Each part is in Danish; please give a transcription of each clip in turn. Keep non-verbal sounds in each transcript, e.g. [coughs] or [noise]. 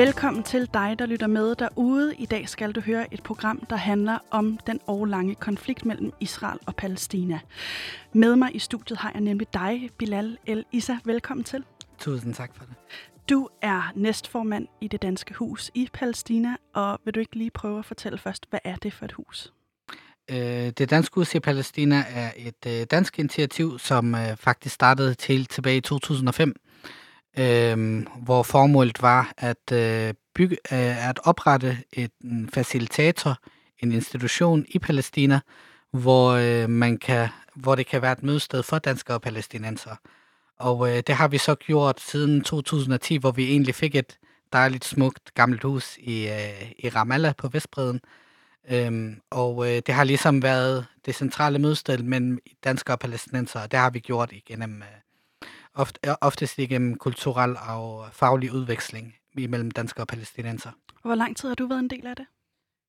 Velkommen til dig, der lytter med derude. I dag skal du høre et program, der handler om den årlange konflikt mellem Israel og Palæstina. Med mig i studiet har jeg nemlig dig, Bilal El Issa. Velkommen til. Tusind tak for det. Du er næstformand i det danske hus i Palæstina, og vil du ikke lige prøve at fortælle først, hvad er det for et hus? Øh, det danske hus i Palæstina er et øh, dansk initiativ, som øh, faktisk startede til tilbage i 2005, øh, hvor formålet var at øh, bygge, øh, at oprette et, en facilitator, en institution i Palæstina, hvor øh, man kan, hvor det kan være et mødested for danskere og palæstinenser. Og øh, det har vi så gjort siden 2010, hvor vi egentlig fik et dejligt, smukt, gammelt hus i, øh, i Ramallah på Vestbreden. Øhm, og øh, det har ligesom været det centrale mødested mellem danskere og palæstinenser, og det har vi gjort igennem, øh, ofte, oftest igennem kulturel og faglig udveksling mellem danskere og palæstinenser. Hvor lang tid har du været en del af det?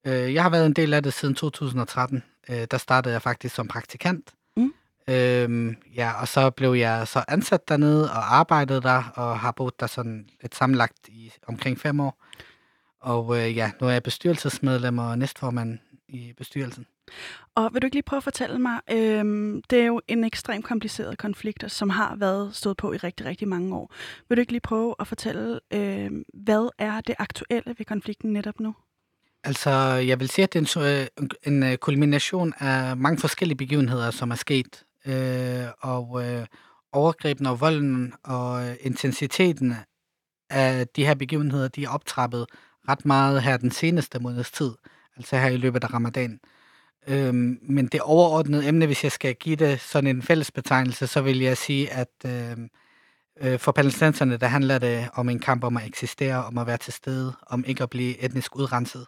Øh, jeg har været en del af det siden 2013. Øh, der startede jeg faktisk som praktikant. Mm. Øhm, ja, og så blev jeg så ansat dernede og arbejdede der, og har boet der sådan lidt sammenlagt i omkring fem år. Og øh, ja, nu er jeg bestyrelsesmedlem og næstformand i bestyrelsen. Og vil du ikke lige prøve at fortælle mig, øhm, det er jo en ekstremt kompliceret konflikt, som har været stået på i rigtig, rigtig mange år. Vil du ikke lige prøve at fortælle, øhm, hvad er det aktuelle ved konflikten netop nu? Altså, jeg vil sige, at det er en, øh, en øh, kulmination af mange forskellige begivenheder, som er sket. Øh, og øh, overgrebene og volden og øh, intensiteten af de her begivenheder, de er optrappet ret meget her den seneste måneds tid, altså her i løbet af ramadan. Øhm, men det overordnede emne, hvis jeg skal give det sådan en fælles betegnelse, så vil jeg sige, at øhm, øh, for palæstinenserne, der handler det om en kamp om at eksistere, om at være til stede, om ikke at blive etnisk udrenset.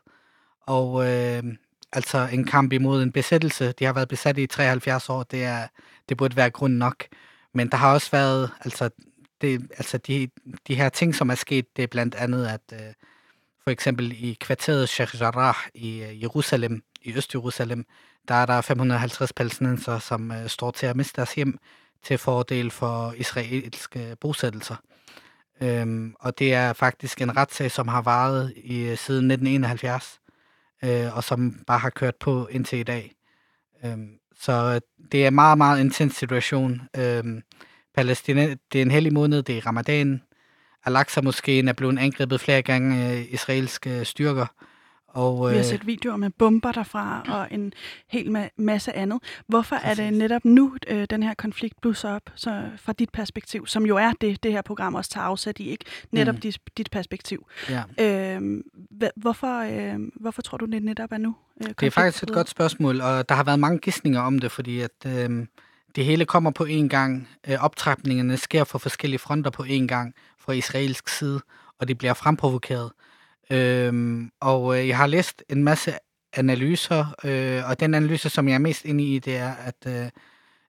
Og øh, altså en kamp imod en besættelse. De har været besat i 73 år, det, er, det burde være grund nok. Men der har også været, altså, det, altså de, de her ting, som er sket, det er blandt andet, at øh, for eksempel i kvarteret Sheikh Jarrah i øh, Jerusalem, i Øst-Jerusalem, der er der 550 palæstinenser, som øh, står til at miste deres hjem til fordel for israelske bosættelser. Øhm, og det er faktisk en retssag, som har varet i, øh, siden 1971, øh, og som bare har kørt på indtil i dag. Øhm, så øh, det er en meget, meget intens situation. Øhm, Palæstina, det er en hellig måned, det er ramadan, Al-Aqsa-moskeen er blevet angrebet flere gange af israelske styrker. Og, Vi har set videoer med bomber derfra og en hel ma- masse andet. Hvorfor præcis. er det netop nu, øh, den her konflikt blusser op, så fra dit perspektiv, som jo er det, det her program også tager afsæt i, ikke? Netop mm. dit, dit perspektiv. Ja. Øh, hvorfor, øh, hvorfor tror du, det netop er nu? Øh, det er faktisk et godt spørgsmål, og der har været mange gissninger om det, fordi at... Øh, det hele kommer på én gang. Øh, optrapningerne sker fra forskellige fronter på én gang fra israelsk side, og det bliver fremprovokeret. Øhm, og øh, jeg har læst en masse analyser, øh, og den analyse, som jeg er mest inde i, det er, at øh,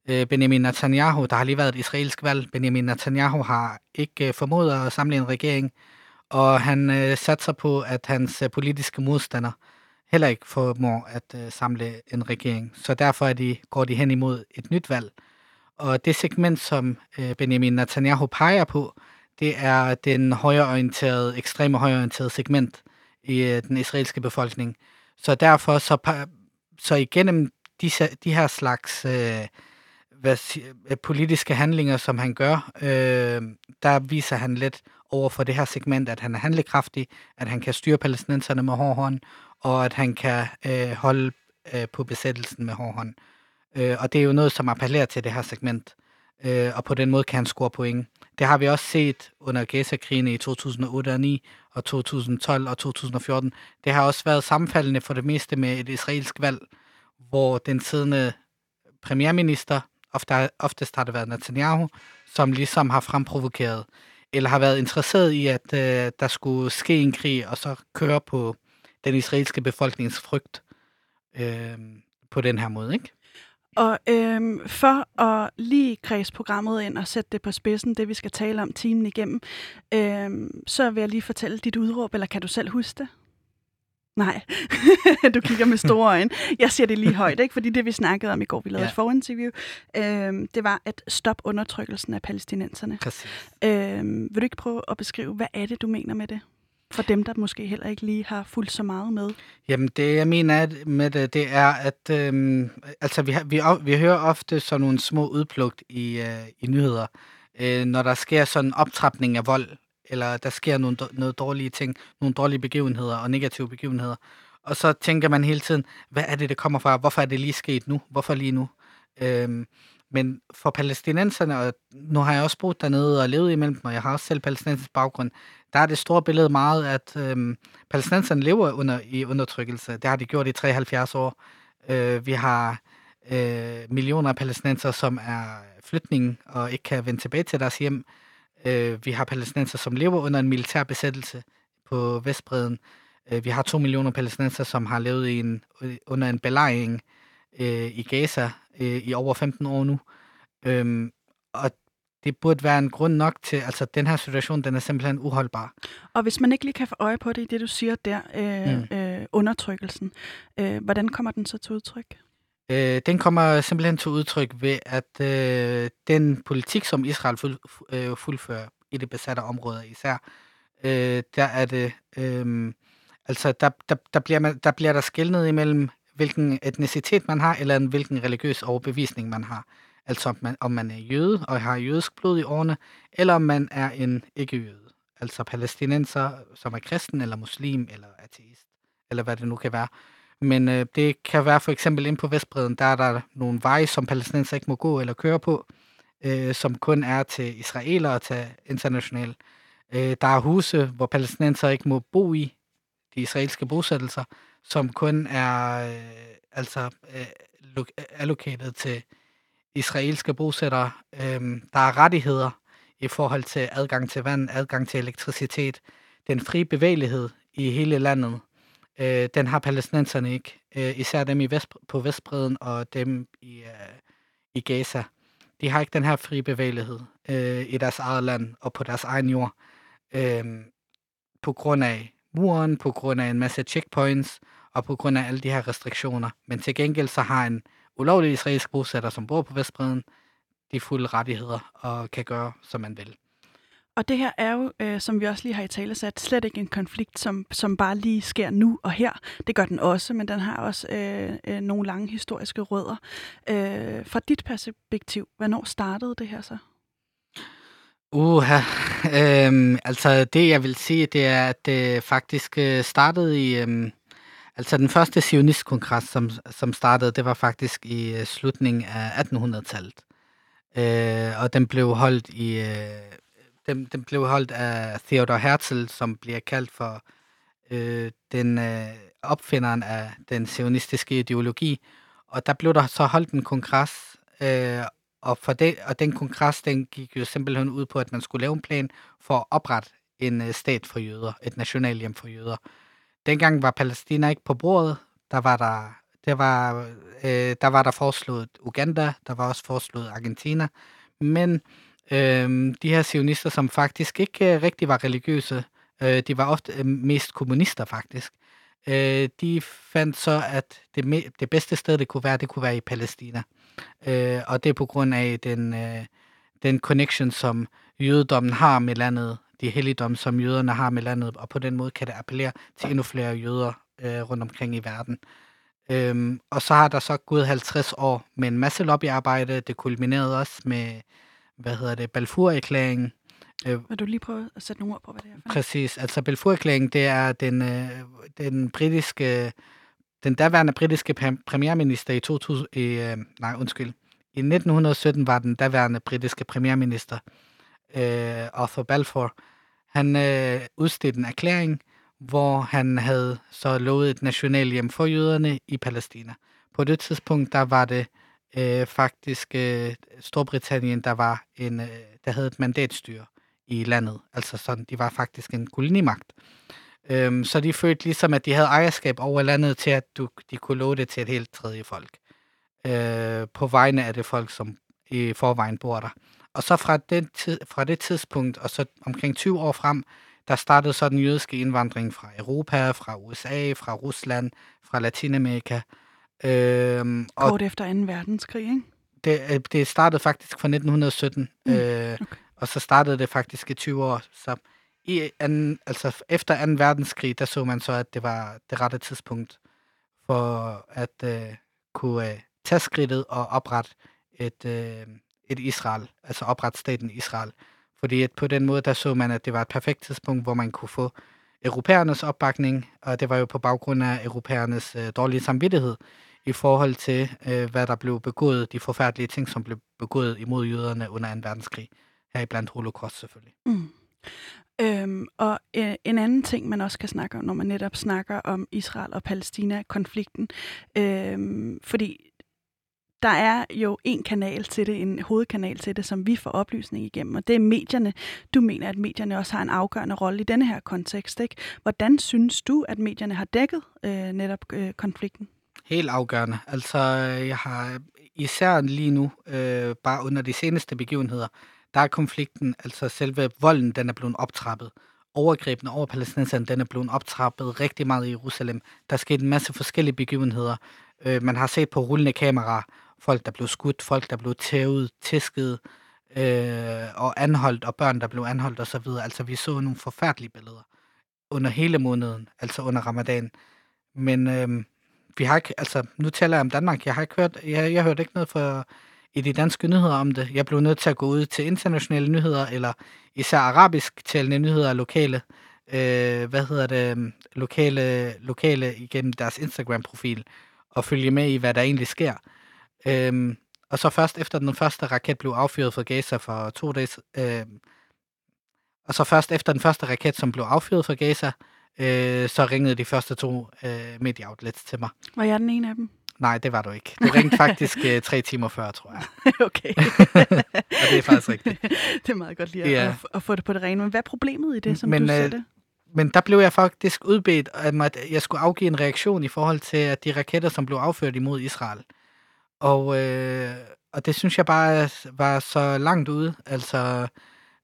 øh, Benjamin Netanyahu, der har lige været et israelsk valg, Benjamin Netanyahu har ikke øh, formået at samle en regering, og han øh, satser på, at hans øh, politiske modstander heller ikke formår at øh, samle en regering. Så derfor er de, går de hen imod et nyt valg. Og det segment, som øh, Benjamin Netanyahu peger på, det er den højreorienterede, ekstreme højreorienterede segment i øh, den israelske befolkning. Så derfor, så, så igennem disse, de her slags øh, hvad, øh, politiske handlinger, som han gør, øh, der viser han lidt over for det her segment, at han er handlekraftig, at han kan styre palæstinenserne med hård hånd, og at han kan øh, holde øh, på besættelsen med hård hånd. Øh, og det er jo noget, som appellerer til det her segment, øh, og på den måde kan han score point. Det har vi også set under Gaza-krigen i 2008 og 9 og 2012 og 2014. Det har også været sammenfaldende for det meste med et israelsk valg, hvor den siddende premierminister, ofte, oftest har det været Netanyahu, som ligesom har fremprovokeret, eller har været interesseret i, at øh, der skulle ske en krig, og så køre på den israelske befolknings frygt øh, på den her måde, ikke? Og øhm, for at lige kredse programmet ind og sætte det på spidsen, det vi skal tale om timen igennem, øhm, så vil jeg lige fortælle dit udråb, eller kan du selv huske det? Nej, [laughs] du kigger med store øjne. Jeg siger det lige højt, ikke? fordi det vi snakkede om i går, vi lavede ja. et forinterview, øhm, det var at stoppe undertrykkelsen af palæstinenserne. Præcis. Øhm, vil du ikke prøve at beskrive, hvad er det, du mener med det? For dem, der måske heller ikke lige har fulgt så meget med. Jamen, det jeg mener med det, det er, at øhm, altså, vi, har, vi, vi hører ofte sådan nogle små udplugt i, øh, i nyheder, øh, når der sker sådan en optrapning af vold eller der sker nogle, noget dårlige ting, nogle dårlige begivenheder og negative begivenheder. Og så tænker man hele tiden, hvad er det, det kommer fra? Hvorfor er det lige sket nu? Hvorfor lige nu? Øhm, men for palæstinenserne, og nu har jeg også boet dernede og levet imellem dem, og jeg har også selv palæstinensisk baggrund, der er det store billede meget, at øh, palæstinenserne lever under, i undertrykkelse. Det har de gjort i 73 år. Øh, vi har øh, millioner af palæstinenser, som er flytning og ikke kan vende tilbage til deres hjem. Øh, vi har palæstinenser, som lever under en militær besættelse på Vestbreden. Øh, vi har to millioner palæstinenser, som har levet i en, øh, under en belejring øh, i Gaza øh, i over 15 år nu. Øh, og det burde være en grund nok til, altså den her situation, den er simpelthen uholdbar. Og hvis man ikke lige kan få øje på det i det, du siger der, øh, mm. øh, undertrykkelsen, øh, hvordan kommer den så til udtryk? Øh, den kommer simpelthen til udtryk ved, at øh, den politik, som Israel fuld, øh, fuldfører i det besatte område især, øh, der er det, øh, altså der, der, der, bliver man, der bliver der skældnet imellem, hvilken etnicitet man har, eller en, hvilken religiøs overbevisning man har. Altså om man, om man er jøde og har jødisk blod i årene, eller om man er en ikke-jøde. Altså palæstinenser, som er kristen, eller muslim, eller ateist, eller hvad det nu kan være. Men øh, det kan være for eksempel ind på Vestbreden, der er der nogle veje, som palæstinenser ikke må gå eller køre på, øh, som kun er til israeler og til international. Øh, der er huse, hvor palæstinenser ikke må bo i, de israelske bosættelser, som kun er øh, altså øh, allokeret til israelske bosættere. Øh, der er rettigheder i forhold til adgang til vand, adgang til elektricitet, den frie bevægelighed i hele landet. Øh, den har palæstinenserne ikke. Øh, især dem i vest, på Vestbreden og dem i, øh, i Gaza. De har ikke den her frie bevægelighed øh, i deres eget land og på deres egen jord. Øh, på grund af muren, på grund af en masse checkpoints og på grund af alle de her restriktioner. Men til gengæld så har en ulovlig israelsk bosætter, som bor på Vestbreden, de fulde rettigheder og kan gøre, som man vil. Og det her er jo, øh, som vi også lige har i tale sat, slet ikke en konflikt, som, som bare lige sker nu og her. Det gør den også, men den har også øh, øh, nogle lange historiske rødder. Øh, fra dit perspektiv, hvornår startede det her så? Uha, øhm, altså det jeg vil sige, det er, at det faktisk øh, startede i, øhm, altså den første sionistkongres, som, som startede, det var faktisk i øh, slutningen af 1800-tallet. Øh, og den blev holdt i øh, den, den blev holdt af Theodor Herzl, som bliver kaldt for øh, den øh, opfinderen af den sionistiske ideologi. Og der blev der så holdt en kongres, øh, og, for det, og den kongres den gik jo simpelthen ud på, at man skulle lave en plan for at oprette en øh, stat for jøder, et nationalhjem for jøder. Dengang var Palæstina ikke på bordet. Der var der, der var, øh, der var der foreslået Uganda, der var også foreslået Argentina, men øh, de her sionister, som faktisk ikke øh, rigtig var religiøse, øh, de var ofte øh, mest kommunister faktisk, øh, de fandt så, at det, me- det bedste sted, det kunne være, det kunne være i Palæstina. Øh, og det er på grund af den, øh, den connection, som jødedommen har med landet, de helligdomme, som jøderne har med landet, og på den måde kan det appellere til endnu flere jøder øh, rundt omkring i verden. Øhm, og så har der så gået 50 år med en masse lobbyarbejde. Det kulminerede også med hvad hedder det, Balfour-erklæringen. Øh, Vil du lige prøve at sætte nogle ord på, hvad det er? For? Præcis. Altså Balfour-erklæringen, det er den, øh, den britiske, den daværende britiske premierminister i 2000, i, øh, nej, undskyld, i 1917 var den daværende britiske premierminister, øh, Arthur Balfour, han øh, udstedte en erklæring, hvor han havde så lovet et nationalhjem for jøderne i Palæstina. På det tidspunkt, der var det øh, faktisk øh, Storbritannien, der var en, øh, der havde et mandatstyre i landet. Altså sådan, de var faktisk en kolonimagt. Øhm, så de følte ligesom, at de havde ejerskab over landet til, at du, de kunne love det til et helt tredje folk. øh, på vegne af det folk, som i forvejen bor der. Og så fra, den tid, fra det tidspunkt, og så omkring 20 år frem, der startede så den jødiske indvandring fra Europa, fra USA, fra Rusland, fra Latinamerika. Øhm, og Kort efter 2. verdenskrig, ikke? Det, øh, det startede faktisk fra 1917, mm, øh, okay. og så startede det faktisk i 20 år. Så i an, altså efter 2. verdenskrig, der så man så, at det var det rette tidspunkt for at øh, kunne øh, tage skridtet og oprette et, øh, et Israel, altså oprette staten Israel. Fordi at på den måde, der så man, at det var et perfekt tidspunkt, hvor man kunne få europæernes opbakning, og det var jo på baggrund af europæernes øh, dårlige samvittighed i forhold til, øh, hvad der blev begået, de forfærdelige ting, som blev begået imod jøderne under 2. verdenskrig, heriblandt holocaust selvfølgelig. Mm. Øhm, og øh, en anden ting, man også kan snakke om, når man netop snakker om Israel og Palæstina-konflikten, øhm, fordi der er jo en kanal til det, en hovedkanal til det, som vi får oplysning igennem, og det er medierne. Du mener, at medierne også har en afgørende rolle i denne her kontekst. Ikke? Hvordan synes du, at medierne har dækket øh, netop øh, konflikten? Helt afgørende. Altså, øh, jeg har især lige nu, øh, bare under de seneste begivenheder, der er konflikten, altså selve volden, den er blevet optrappet. Overgrebene over palæstinenserne, den er blevet optrappet rigtig meget i Jerusalem. Der er sket en masse forskellige begivenheder. Øh, man har set på rullende kameraer, folk, der blev skudt, folk, der blev tævet, tæsket øh, og anholdt, og børn, der blev anholdt osv. Altså, vi så nogle forfærdelige billeder under hele måneden, altså under ramadan. Men øh, vi har ikke, altså, nu taler jeg om Danmark, jeg har ikke hørt, jeg, jeg hørte ikke noget fra i de danske nyheder om det. Jeg blev nødt til at gå ud til internationale nyheder, eller især arabisk talende nyheder lokale, øh, hvad hedder det, lokale, lokale igennem deres Instagram-profil, og følge med i, hvad der egentlig sker. Øhm, og så først efter den første raket blev affyret fra Gaza for to dage, øh, og så først efter den første raket, som blev affyret fra Gaza, øh, så ringede de første to øh, medieoutlets til mig. Var jeg den ene af dem? Nej, det var du ikke. Du ringte faktisk øh, tre timer før, tror jeg. [laughs] okay. [laughs] og det er faktisk rigtigt. det er meget godt lige at, ja. at, at få det på det rene. Men hvad er problemet i det, som men, du siger øh, det? Men der blev jeg faktisk udbedt, at jeg skulle afgive en reaktion i forhold til at de raketter, som blev affyret imod Israel. Og, øh, og det synes jeg bare var så langt ude, altså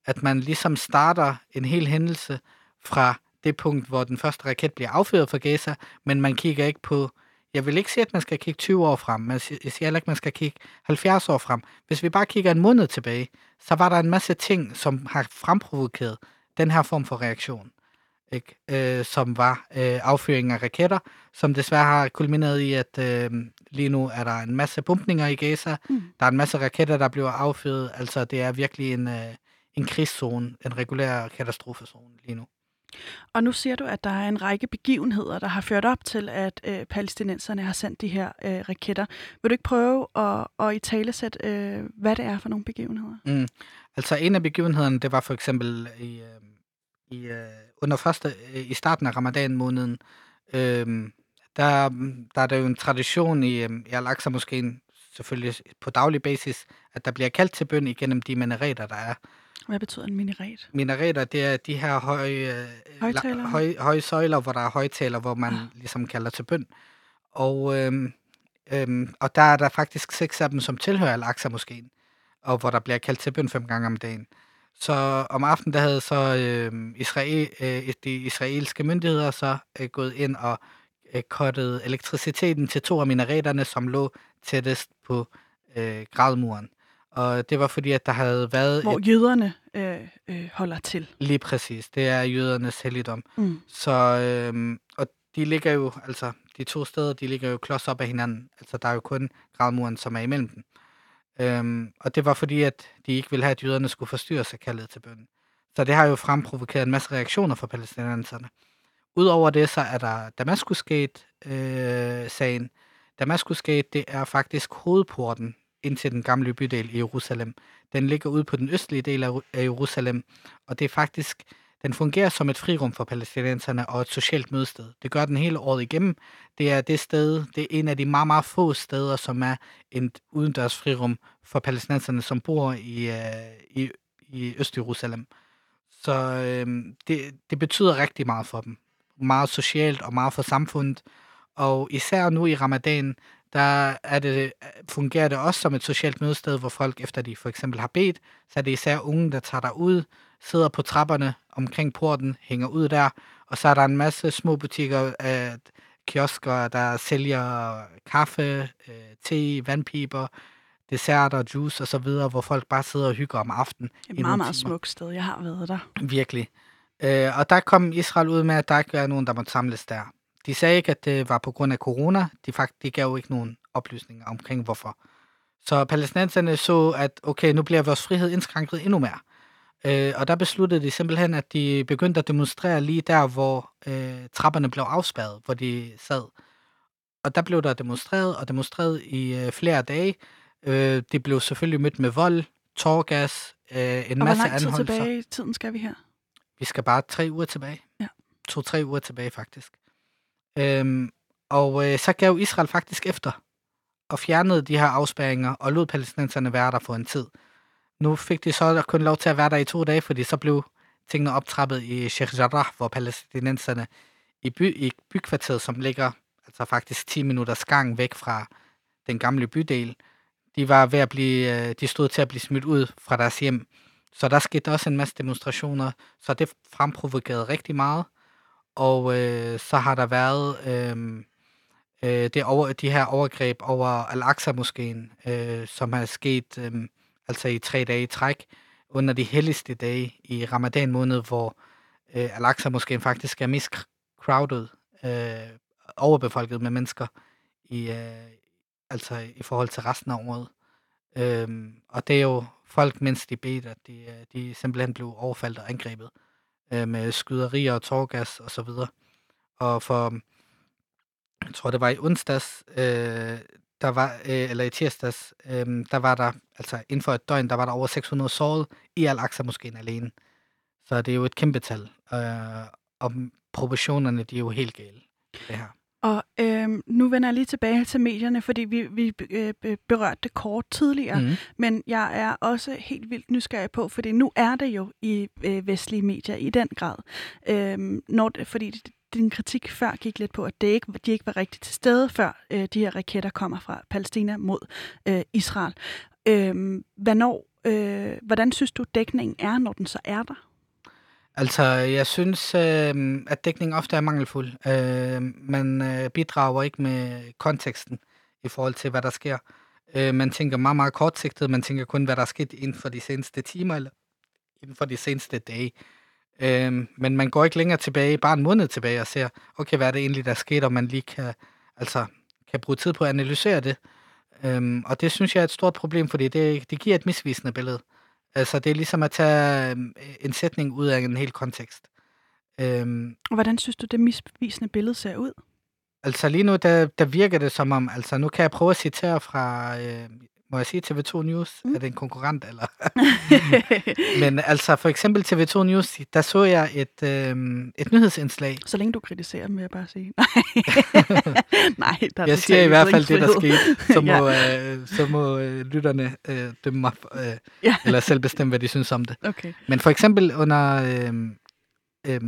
at man ligesom starter en hel hændelse fra det punkt, hvor den første raket bliver affyret fra Gaza, men man kigger ikke på, jeg vil ikke sige, at man skal kigge 20 år frem, men jeg siger heller ikke, at man skal kigge 70 år frem. Hvis vi bare kigger en måned tilbage, så var der en masse ting, som har fremprovokeret den her form for reaktion ikke? Øh, som var øh, affyring af raketter, som desværre har kulmineret i, at øh, lige nu er der en masse bumpninger i Gaza. Mm. Der er en masse raketter, der bliver affyret. Altså, det er virkelig en, øh, en krigszone, en regulær katastrofezone lige nu. Og nu siger du, at der er en række begivenheder, der har ført op til, at øh, palæstinenserne har sendt de her øh, raketter. Vil du ikke prøve at, at i tale sætte, øh, hvad det er for nogle begivenheder? Mm. Altså en af begivenhederne, det var for eksempel i, øh, i, øh, under første, øh, i starten af ramadan-måneden, øh, der, der er der jo en tradition i, øh, i Al-Aqsa måske selvfølgelig på daglig basis, at der bliver kaldt til bøn igennem de minareter, der er. Hvad betyder en minaret? Minareter, det er de her høje, høje, høje, høje søjler, hvor der er højtaler, hvor man ja. ligesom kalder til bøn. Og, øhm, øhm, og der er der faktisk seks af dem, som tilhører Al-Aqsa måske, og hvor der bliver kaldt til bøn fem gange om dagen. Så om aftenen, der havde så øh, Israel, øh, de israelske myndigheder så øh, gået ind og øh, kottet elektriciteten til to af minareterne, som lå tættest på øh, gradmuren. Og det var fordi, at der havde været... Hvor et... jøderne øh, øh, holder til. Lige præcis. Det er jødernes helligdom. Mm. Så, øh, og de ligger jo, altså, de to steder, de ligger jo klods op af hinanden. Altså, der er jo kun gradmuren, som er imellem dem. Øhm, og det var fordi, at de ikke ville have, at jøderne skulle forstyrre sig kaldet til bønden. Så det har jo fremprovokeret en masse reaktioner fra palæstinenserne. Udover det, så er der Damaskus-sagen. Øh, Damaskus-gate, det er faktisk hovedporten ind til den gamle bydel i Jerusalem. Den ligger ude på den østlige del af Jerusalem, og det er faktisk den fungerer som et frirum for palæstinenserne og et socialt mødested. Det gør den hele året igennem. Det er det sted, det er en af de meget, meget få steder, som er et udendørs frirum for palæstinenserne, som bor i, øh, i, i Øst-Jerusalem. Så øh, det, det betyder rigtig meget for dem. Meget socialt og meget for samfundet. Og især nu i ramadan, der er det, fungerer det også som et socialt mødested, hvor folk, efter de for eksempel har bedt, så er det især unge, der tager ud, sidder på trapperne omkring porten, hænger ud der, og så er der en masse små butikker, øh, kiosker, der sælger kaffe, øh, te, vandpiber, desserter, juice og så videre, hvor folk bare sidder og hygger om aftenen. Et meget, meget smukt sted. Jeg har været der. Virkelig. Øh, og der kom Israel ud med, at der ikke er nogen, der måtte samles der. De sagde ikke, at det var på grund af corona. De, faktisk, de gav jo ikke nogen oplysninger omkring, hvorfor. Så palæstinenserne så, at okay, nu bliver vores frihed indskrænket endnu mere. Øh, og der besluttede de simpelthen, at de begyndte at demonstrere lige der, hvor øh, trapperne blev afspærret, hvor de sad. Og der blev der demonstreret og demonstreret i øh, flere dage. Øh, det blev selvfølgelig mødt med vold, tårgas, øh, en og masse hvor lang tid anholdelser. tilbage i tiden skal vi her? Vi skal bare tre uger tilbage. Ja. To-tre uger tilbage, faktisk. Øhm, og øh, så gav Israel faktisk efter og fjernede de her afspærringer og lod palæstinenserne være der for en tid. Nu fik de så kun lov til at være der i to dage, fordi så blev tingene optrappet i Sheikh Jarrah, hvor palæstinenserne i, by, i bykvarteret, som ligger altså faktisk 10 minutters gang væk fra den gamle bydel, de var ved at blive, øh, de stod til at blive smidt ud fra deres hjem. Så der skete også en masse demonstrationer, så det fremprovokerede rigtig meget. Og øh, så har der været øh, øh, det over, de her overgreb over Al-Aqsa-moskeen, øh, som er sket øh, altså i tre dage i træk, under de helligste dage i ramadan måned, hvor øh, Al-Aqsa måske faktisk er mest crowded, øh, overbefolket med mennesker, i, øh, altså i forhold til resten af året. Øh, og det er jo folk, mens de beder, de, øh, de simpelthen blev overfaldt og angrebet øh, med skyderier og torgas og så videre. Og for, jeg tror det var i onsdags, øh, der var, øh, eller i tirsdags, øh, der var der, altså inden for et døgn, der var der over 600 såret i Al-Aqsa-moskeen alene. Så det er jo et kæmpe tal. Øh, og proportionerne, de er jo helt gale, det her. Og øhm, nu vender jeg lige tilbage til medierne, fordi vi, vi øh, berørte det kort tidligere, mm. men jeg er også helt vildt nysgerrig på, fordi nu er det jo i øh, vestlige medier i den grad. Øhm, når det, fordi din kritik før gik lidt på, at det ikke, de ikke var rigtigt til stede, før øh, de her raketter kommer fra Palæstina mod øh, Israel. Øh, hvornår, øh, hvordan synes du, dækningen er, når den så er der? Altså, jeg synes, øh, at dækningen ofte er mangelfuld. Øh, man øh, bidrager ikke med konteksten i forhold til, hvad der sker. Øh, man tænker meget, meget kortsigtet. Man tænker kun, hvad der er sket inden for de seneste timer, eller inden for de seneste dage. Øh, men man går ikke længere tilbage, bare en måned tilbage, og ser, okay, hvad er det egentlig, der sker, og man lige kan, altså, kan bruge tid på at analysere det. Øh, og det synes jeg er et stort problem, fordi det, det giver et misvisende billede. Altså, det er ligesom at tage en sætning ud af en hel kontekst. Øhm, og hvordan synes du, det misvisende billede ser ud? Altså lige nu, der, der virker det som om, altså nu kan jeg prøve at citere fra, øh, må jeg sige TV2 News? Mm. Er det en konkurrent, eller? [laughs] Men altså for eksempel TV2 News, der så jeg et, øh, et nyhedsindslag. Så længe du kritiserer dem, vil jeg bare sige. [laughs] [laughs] Nej, der er Jeg siger i hvert fald det, der skete. Så må, ja. øh, så må øh, lytterne øh, dømme mig, øh, ja. eller selv bestemme, hvad de synes om det. Okay. Men for eksempel under... Øh, øh,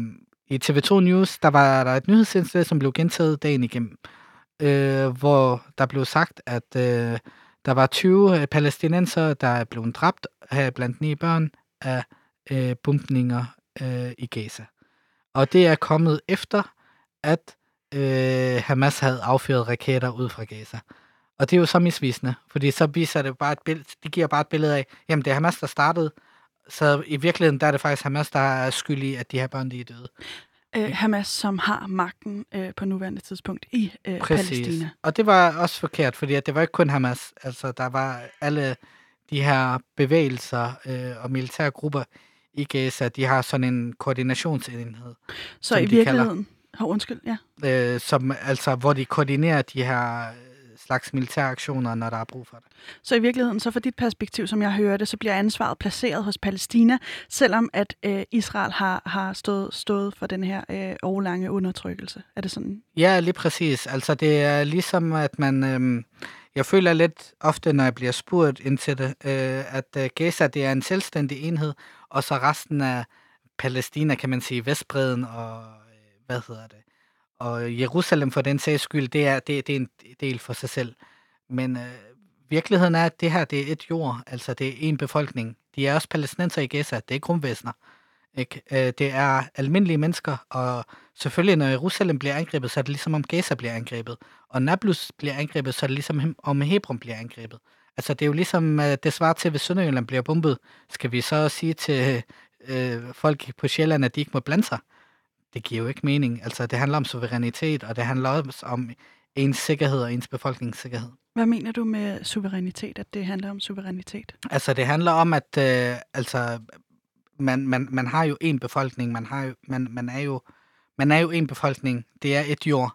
i TV2 News, der var der et nyhedsindslag, som blev gentaget dagen igennem, øh, hvor der blev sagt, at øh, der var 20 øh, palæstinenser, der er blevet dræbt, her blandt ni børn, af øh, bumpninger øh, i Gaza. Og det er kommet efter, at øh, Hamas havde affyret raketter ud fra Gaza. Og det er jo så misvisende, fordi så viser det bare et billede, det giver bare et billede af, jamen det er Hamas, der startede, så i virkeligheden der er det faktisk Hamas, der er skyldig, at de her børn de er døde. Øh, Hamas, som har magten øh, på nuværende tidspunkt i øh, Palæstina. Og det var også forkert, fordi at det var ikke kun Hamas. Altså, der var alle de her bevægelser øh, og militære grupper i Gaza, de har sådan en koordinationsenhed. Så i virkeligheden, oh, undskyld, ja. Øh, som, altså, hvor de koordinerer de her slags militære aktioner, når der er brug for det. Så i virkeligheden, så fra dit perspektiv, som jeg hører det, så bliver ansvaret placeret hos Palæstina, selvom at øh, Israel har, har stået, stået for den her øh, overlange undertrykkelse. Er det sådan? Ja, lige præcis. Altså det er ligesom, at man... Øh, jeg føler lidt ofte, når jeg bliver spurgt ind til det, øh, at øh, Gaza det er en selvstændig enhed, og så resten af Palæstina, kan man sige, Vestbreden og, øh, hvad hedder det, og Jerusalem for den sags skyld, det er, det, det er en del for sig selv. men øh, virkeligheden er, at det her det er et jord, altså det er en befolkning. De er også palæstinenser i Gaza, det er ikke rumvæsener. Ikke? Øh, det er almindelige mennesker, og selvfølgelig når Jerusalem bliver angrebet, så er det ligesom om Gaza bliver angrebet. Og Nablus bliver angrebet, så er det ligesom om Hebron bliver angrebet. Altså det er jo ligesom, øh, det svarer til, hvis Sønderjylland bliver bombet, skal vi så sige til øh, folk på Sjælland, at de ikke må blande sig? Det giver jo ikke mening. Altså det handler om suverænitet, og det handler også om ens sikkerhed og ens befolkningssikkerhed. Hvad mener du med suverænitet, at det handler om suverænitet? Altså det handler om, at øh, altså, man, man, man har jo en befolkning, man, har jo, man, man, er jo, man er jo en befolkning, det er et jord,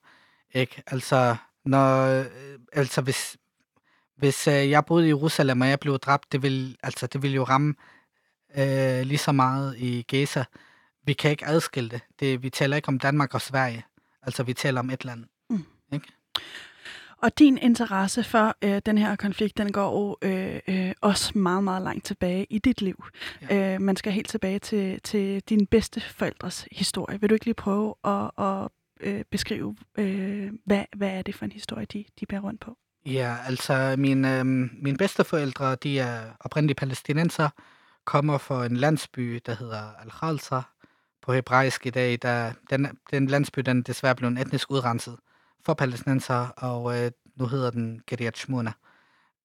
ikke? Altså, når, øh, altså hvis, hvis øh, jeg boede i Jerusalem, og jeg blev dræbt, det vil, altså, det vil jo ramme øh, lige så meget i Gaza. Vi kan ikke adskille det. det. Vi taler ikke om Danmark og Sverige. Altså, vi taler om et land. Mm. Ikke? Og din interesse for øh, den her konflikt, den går jo øh, øh, også meget, meget langt tilbage i dit liv. Ja. Øh, man skal helt tilbage til, til dine bedste forældres historie. Vil du ikke lige prøve at, at øh, beskrive, øh, hvad, hvad er det for en historie, de, de bærer rundt på? Ja, altså min, øh, mine bedsteforældre, de er oprindelige palæstinenser, kommer fra en landsby, der hedder Al-Khalsa på hebraisk i dag. Der, den, den landsby den er desværre blevet etnisk udrenset for palæstinenser, og øh, nu hedder den Kiryat Shmona.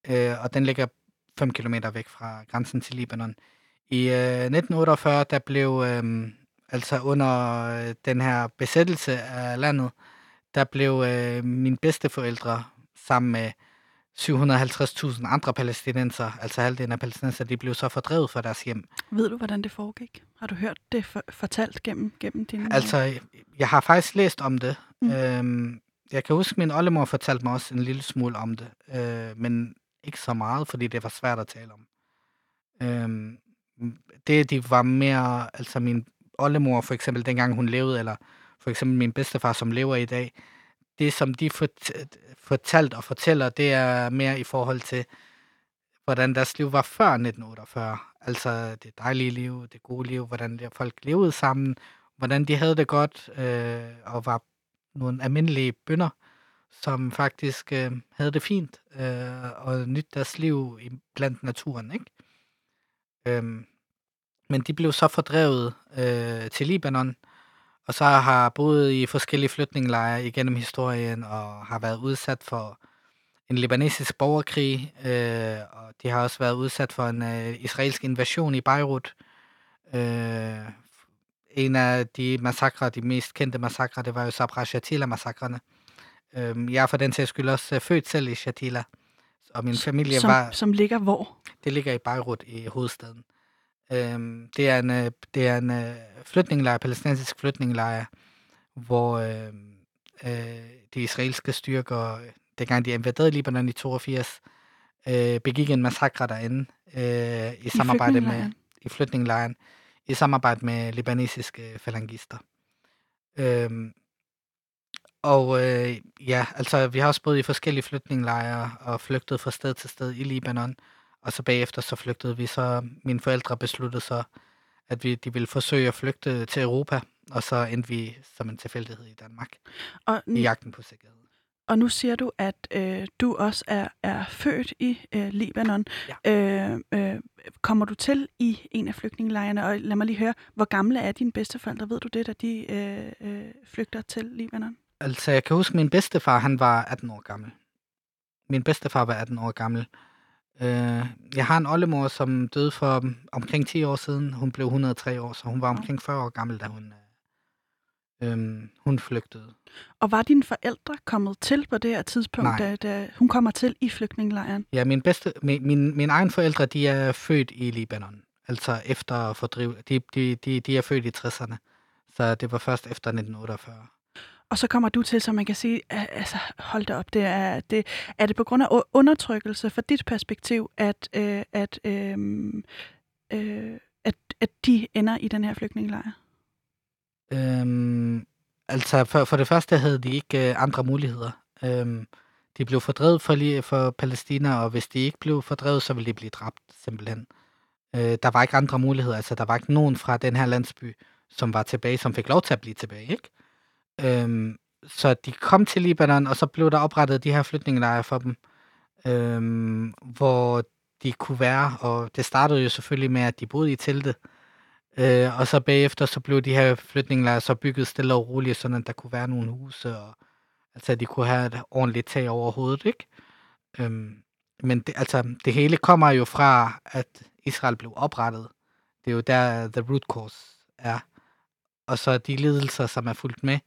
Øh, og den ligger 5 km væk fra grænsen til Libanon. I øh, 1948, der blev, øh, altså under øh, den her besættelse af landet, der blev øh, mine bedsteforældre sammen med 750.000 andre palæstinenser, altså halvdelen af palæstinenser, de blev så fordrevet fra deres hjem. Ved du, hvordan det foregik? Har du hørt det for, fortalt gennem, gennem dine... Altså, jeg har faktisk læst om det. Mm. Øhm, jeg kan huske, min oldemor fortalte mig også en lille smule om det, øh, men ikke så meget, fordi det var svært at tale om. Øhm, det, de var mere, altså min oldemor for eksempel, dengang hun levede, eller for eksempel min bedstefar, som lever i dag, det, som de fortalt og fortæller, det er mere i forhold til, hvordan deres liv var før 1948. Altså det dejlige liv, det gode liv, hvordan folk levede sammen, hvordan de havde det godt øh, og var nogle almindelige bønder, som faktisk øh, havde det fint øh, og nyt deres liv i, blandt naturen. Ikke? Øhm, men de blev så fordrevet øh, til Libanon, og så har boet i forskellige flytningelejre igennem historien, og har været udsat for en libanesisk borgerkrig, øh, og de har også været udsat for en øh, israelsk invasion i Beirut. Øh, en af de massakre, de mest kendte massakre, det var jo Sabra Shatila-massakrene. Øh, jeg er for den sags skyld også øh, født selv i Shatila, og min familie som, var... Som ligger hvor? Det ligger i Beirut, i hovedstaden. Øhm, det er en, øh, det er en øh, flytningelejr, palæstinensisk flytningelejr, hvor øh, øh, de israelske styrker, dengang de invaderede Libanon i 82, øh, begik en massakre derinde øh, i, I samarbejde med i flytningelejren, i samarbejde med libanesiske falangister. Øhm, og øh, ja, altså vi har også boet i forskellige flytningelejre og flygtet fra sted til sted i Libanon. Og så bagefter så flygtede vi, så mine forældre besluttede så, at vi, de ville forsøge at flygte til Europa, og så endte vi som en tilfældighed i Danmark, og, i jagten på sikkerhed. Og nu siger du, at øh, du også er, er født i øh, Libanon. Ja. Øh, øh, kommer du til i en af flygtningelejrene? Og lad mig lige høre, hvor gamle er dine bedsteforældre? Ved du det, da de øh, øh, flygter til Libanon? Altså, jeg kan huske, at min bedstefar, han var 18 år gammel. Min bedstefar var 18 år gammel. Øh, jeg har en oldemor, som døde for omkring 10 år siden. Hun blev 103 år, så hun var omkring 40 år gammel, da hun, øh, øh, hun flygtede. Og var dine forældre kommet til på det her tidspunkt, da, da hun kommer til i flygtningelejren? Ja, min, bedste, min, min, mine egne forældre, de er født i Libanon. Altså efter fordriv. De, de, de, de er født i 60'erne. Så det var først efter 1948. Og så kommer du til, så man kan sige, altså hold da op, det er, det, er det på grund af undertrykkelse fra dit perspektiv, at, øh, at, øh, øh, at, at de ender i den her flygtningelejr? Øhm, altså for, for det første havde de ikke øh, andre muligheder. Øhm, de blev fordrevet for, for Palæstina, og hvis de ikke blev fordrevet, så ville de blive dræbt simpelthen. Øh, der var ikke andre muligheder, altså der var ikke nogen fra den her landsby, som var tilbage, som fik lov til at blive tilbage, ikke? Øhm, så de kom til Libanon, og så blev der oprettet de her flygtningelejre for dem. øhm, hvor de kunne være, og det startede jo selvfølgelig med, at de boede i teltet, øh, og så bagefter så blev de her flygtningelejre så bygget stille og roligt, sådan at der kunne være nogle huse, og altså at de kunne have et ordentligt tag over hovedet, ikke? Øhm, men det, altså, det hele kommer jo fra, at Israel blev oprettet. Det er jo der, the root cause er. Og så de lidelser, som er fulgt med,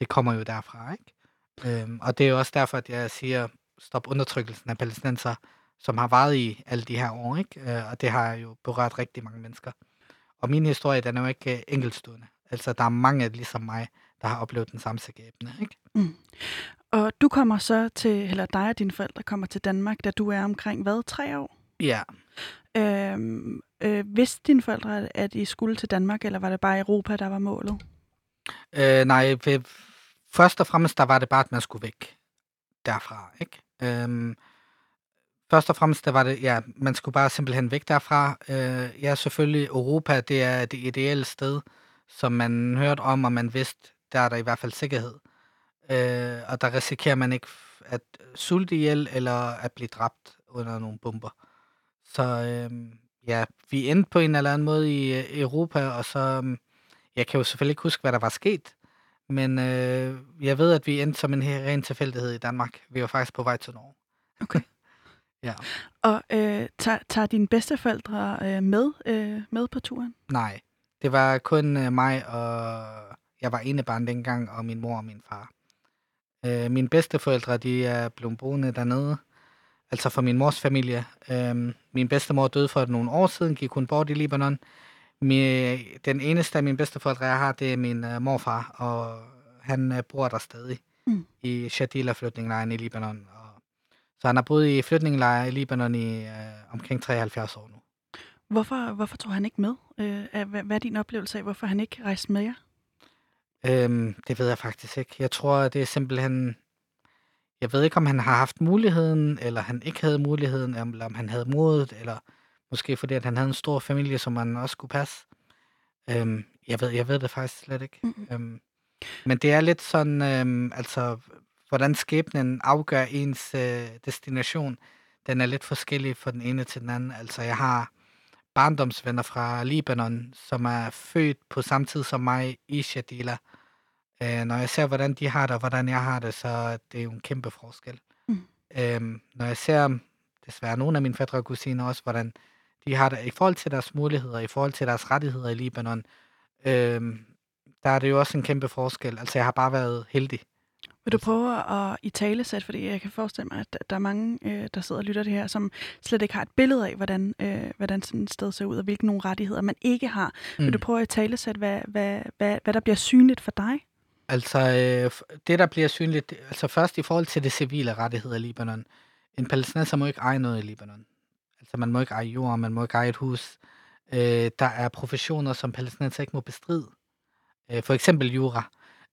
det kommer jo derfra, ikke? Øhm, og det er jo også derfor, at jeg siger, stop undertrykkelsen af palæstinenser, som har varet i alle de her år, ikke? Øh, og det har jo berørt rigtig mange mennesker. Og min historie, den er jo ikke øh, enkeltstående. Altså, der er mange, ligesom mig, der har oplevet den samme skæbne, ikke? Mm. Og du kommer så til, eller dig og dine forældre kommer til Danmark, da du er omkring, hvad, tre år? Ja. Øhm, øh, vidste dine forældre, at I skulle til Danmark, eller var det bare Europa, der var målet? Øh, nej, først og fremmest, der var det bare, at man skulle væk derfra, ikke? Øhm, først og fremmest, der var det, ja, man skulle bare simpelthen væk derfra. Øh, ja, selvfølgelig, Europa, det er det ideelle sted, som man hørte om, og man vidste, der er der i hvert fald sikkerhed. Øh, og der risikerer man ikke at sulte ihjel, eller at blive dræbt under nogle bomber. Så øh, ja, vi endte på en eller anden måde i øh, Europa, og så, øh, jeg kan jo selvfølgelig ikke huske, hvad der var sket, men øh, jeg ved, at vi endte som en ren tilfældighed i Danmark. Vi var faktisk på vej til Norge. Okay. [laughs] ja. Og øh, tager, tager dine bedsteforældre øh, med, øh, med på turen? Nej, det var kun øh, mig, og jeg var enebarn dengang, og min mor og min far. Øh, mine bedsteforældre, de er blevet boende dernede, altså for min mors familie. Øh, min bedstemor døde for nogle år siden, gik hun bort i Libanon. Min, den eneste af mine bedsteforældre, jeg har, det er min uh, morfar, og han uh, bor der stadig mm. i Shadila flytninglejren i Libanon. Og, så han har boet i flytninglejre i Libanon i uh, omkring 73 år nu. Hvorfor, hvorfor tog han ikke med? Uh, hvad, hvad er din oplevelse af, hvorfor han ikke rejste med jer? Øhm, det ved jeg faktisk ikke. Jeg tror, det er simpelthen... Jeg ved ikke, om han har haft muligheden, eller han ikke havde muligheden, eller om han havde modet, eller måske fordi, at han havde en stor familie, som man også skulle passe. Øhm, jeg, ved, jeg ved det faktisk slet ikke. Mm-hmm. Øhm, men det er lidt sådan, øhm, altså, hvordan skæbnen afgør ens øh, destination, den er lidt forskellig fra den ene til den anden. Altså, jeg har barndomsvenner fra Libanon, som er født på samme tid som mig i Shadila. Øh, når jeg ser, hvordan de har det, og hvordan jeg har det, så er det jo en kæmpe forskel. Mm. Øhm, når jeg ser desværre nogle af mine fædre og kusiner også, hvordan de har det i forhold til deres muligheder, i forhold til deres rettigheder i Libanon, øhm, der er det jo også en kæmpe forskel. Altså, jeg har bare været heldig. Vil du prøve at i tale sætte, fordi jeg kan forestille mig, at der er mange, øh, der sidder og lytter det her, som slet ikke har et billede af, hvordan, øh, hvordan sådan et sted ser ud, og hvilke nogle rettigheder man ikke har. Mm. Vil du prøve at i tale sætte, hvad, hvad, hvad, hvad der bliver synligt for dig? Altså, øh, det der bliver synligt, altså først i forhold til det civile rettigheder i Libanon. En palæstinenser må ikke eje noget i Libanon. Altså, man må ikke eje jord, man må ikke eje et hus. Øh, der er professioner, som palæstinenser ikke må bestride. Øh, for eksempel jura.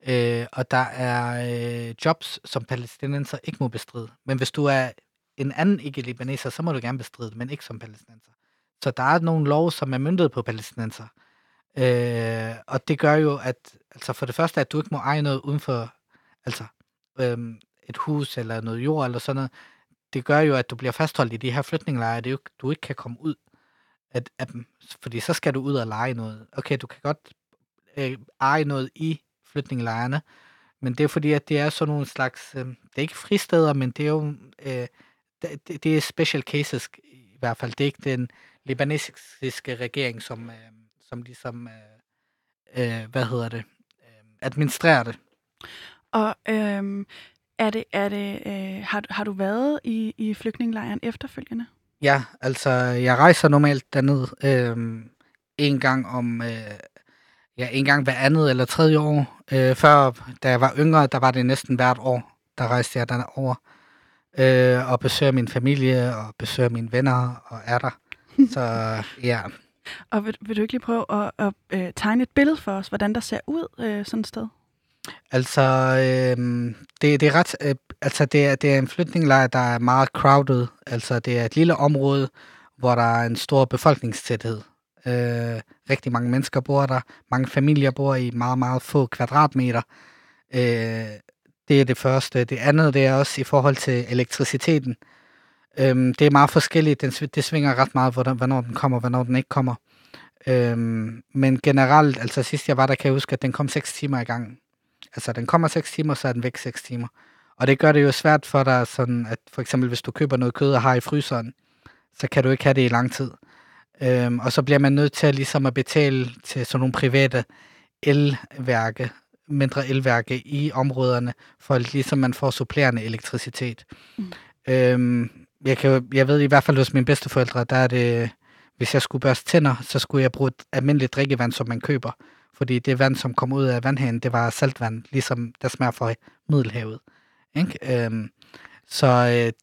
Øh, og der er øh, jobs, som palæstinenser ikke må bestride. Men hvis du er en anden ikke-libaneser, så må du gerne bestride det, men ikke som palæstinenser. Så der er nogle lov, som er myndet på palæstinenser. Øh, og det gør jo, at altså for det første, at du ikke må eje noget uden for altså, øh, et hus eller noget jord eller sådan noget. Det gør jo, at du bliver fastholdt i de her flytningelejre, det er jo, du ikke kan komme ud af, af dem. Fordi så skal du ud og lege noget. Okay, du kan godt øh, eje noget i flytningelejrene, men det er fordi, at det er sådan nogle slags, øh, det er ikke fristeder, men det er jo, øh, det, det er special cases i hvert fald. Det er ikke den libanesiske regering, som, øh, som ligesom, øh, øh, hvad hedder det, øh, administrerer det. Og øh, er det, er det, øh, har, har du været i, i flygtningelejren efterfølgende? Ja, altså jeg rejser normalt derned øh, en gang om, øh, ja, en gang hver andet eller tredje år. Øh, før, da jeg var yngre, der var det næsten hvert år, der rejste jeg derover øh, og besøger min familie og besøger mine venner og er der. [laughs] Så ja. Og vil, vil du ikke lige prøve at, at, at uh, tegne et billede for os, hvordan der ser ud uh, sådan et sted? Altså, øh, det, det er ret, øh, altså det er, det er en flytninglejr, der er meget crowded. Altså, det er et lille område, hvor der er en stor befolkningstæthed. Øh, rigtig mange mennesker bor der. Mange familier bor i meget, meget få kvadratmeter. Øh, det er det første. Det andet, det er også i forhold til elektriciteten. Øhm, det er meget forskelligt. Den, det svinger ret meget, hvornår den kommer, hvornår den ikke kommer. Øhm, men generelt, altså sidst jeg var der, kan jeg huske, at den kom 6 timer i gang. Altså den kommer 6 timer, så er den væk 6 timer. Og det gør det jo svært for dig, sådan at for eksempel hvis du køber noget kød og har i fryseren, så kan du ikke have det i lang tid. Øhm, og så bliver man nødt til at, ligesom at betale til sådan nogle private elværke, mindre elværke i områderne, for at ligesom man får supplerende elektricitet. Mm. Øhm, jeg, kan, jeg ved i hvert fald hos mine bedsteforældre, der er det, hvis jeg skulle børste tænder, så skulle jeg bruge et almindeligt drikkevand, som man køber. Fordi det vand, som kom ud af vandhanen, det var saltvand, ligesom der smager fra Middelhavet. Ikke? Øhm, så øh,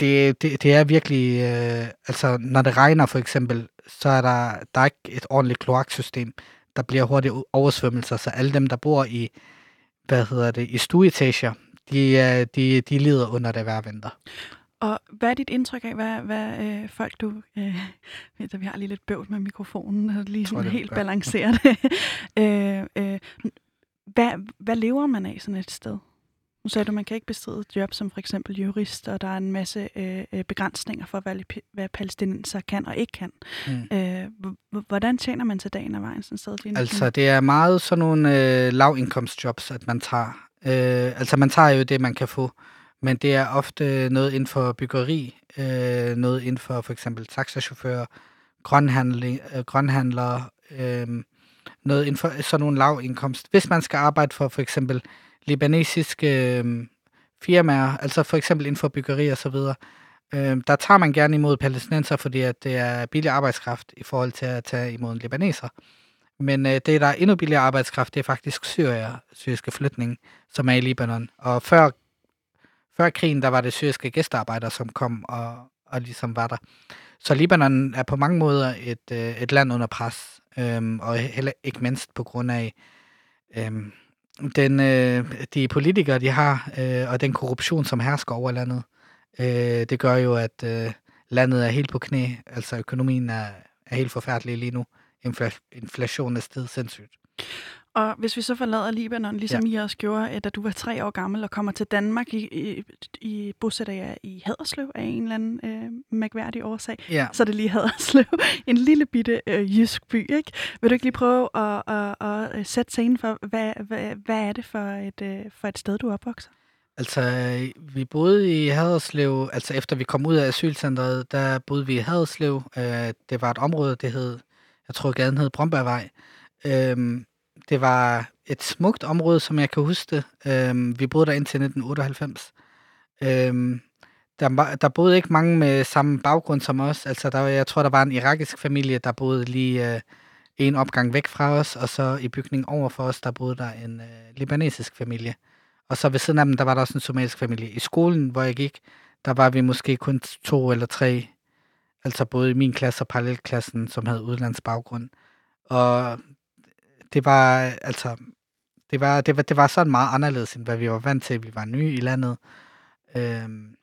det, det, det er virkelig, øh, altså når det regner for eksempel, så er der, der er ikke et ordentligt kloaksystem. Der bliver hurtigt oversvømmelser, så alle dem, der bor i, hvad hedder det, i stueetager, de, øh, de, de lider under det hver vinter. Og hvad er dit indtryk af, hvad, hvad øh, folk du... Øh, [laughs] ved, vi har lige lidt bøvl med mikrofonen, og lige sådan helt ja. balanceret. [laughs] øh, øh, hvad, hvad lever man af sådan et sted? Nu sagde du, man kan ikke bestride et job som for eksempel jurist, og der er en masse øh, øh begrænsninger for, hvad, hvad palæstinenser kan og ikke kan. Mm. Øh, hvordan tjener man til dagen af vejen sådan sted? Lige altså, det er meget sådan nogle øh, lavindkomstjobs, at man tager. Øh, altså, man tager jo det, man kan få, men det er ofte noget inden for byggeri, øh, noget inden for for eksempel taxachauffører, grønhandlere, øh, grønhandlere øh, noget inden for sådan nogle lavindkomst. Hvis man skal arbejde for for eksempel libanesiske øh, firmaer, altså for eksempel inden for byggeri og så videre, øh, der tager man gerne imod palæstinenser, fordi at det er billig arbejdskraft i forhold til at tage imod en libaneser. Men øh, det, der er endnu billigere arbejdskraft, det er faktisk syrier, syriske flytning, som er i Libanon. Og før, før krigen, der var det syriske gæstearbejdere, som kom og, og ligesom var der. Så Libanon er på mange måder et, øh, et land under pres, øh, og heller ikke mindst på grund af øh, den, øh, de politikere, de har, øh, og den korruption, som hersker over landet, øh, det gør jo, at øh, landet er helt på knæ. Altså økonomien er, er helt forfærdelig lige nu. Infl- inflationen er stedet sindssygt. Og hvis vi så forlader Libanon, ligesom ja. I også gjorde, da du var tre år gammel og kommer til Danmark, i, i, i bosætter jer i Haderslev af en eller anden øh, mærkværdig årsag, ja. så er det lige Haderslev, [laughs] en lille bitte øh, jysk by. Ikke? Vil du ikke lige prøve at, at, at, at sætte scenen for, hvad, hvad, hvad er det for et, øh, for et sted, du opvokser? Altså, vi boede i Haderslev, altså efter vi kom ud af asylcentret, der boede vi i Haderslev. Øh, det var et område, det hed, jeg tror gaden hed Brøndbergvej. Øh, det var et smukt område, som jeg kan huske det. Øhm, vi boede der indtil 1998. Øhm, der, der boede ikke mange med samme baggrund som os. Altså, der, jeg tror, der var en irakisk familie, der boede lige øh, en opgang væk fra os, og så i bygningen over for os, der boede der en øh, libanesisk familie. Og så ved siden af dem, der var der også en somalisk familie. I skolen, hvor jeg gik, der var vi måske kun to eller tre, altså både i min klasse og parallelklassen, som havde udlandsbaggrund. Og det var, altså, det var, det var, det var sådan meget anderledes, end hvad vi var vant til. Vi var nye i landet. Øhm,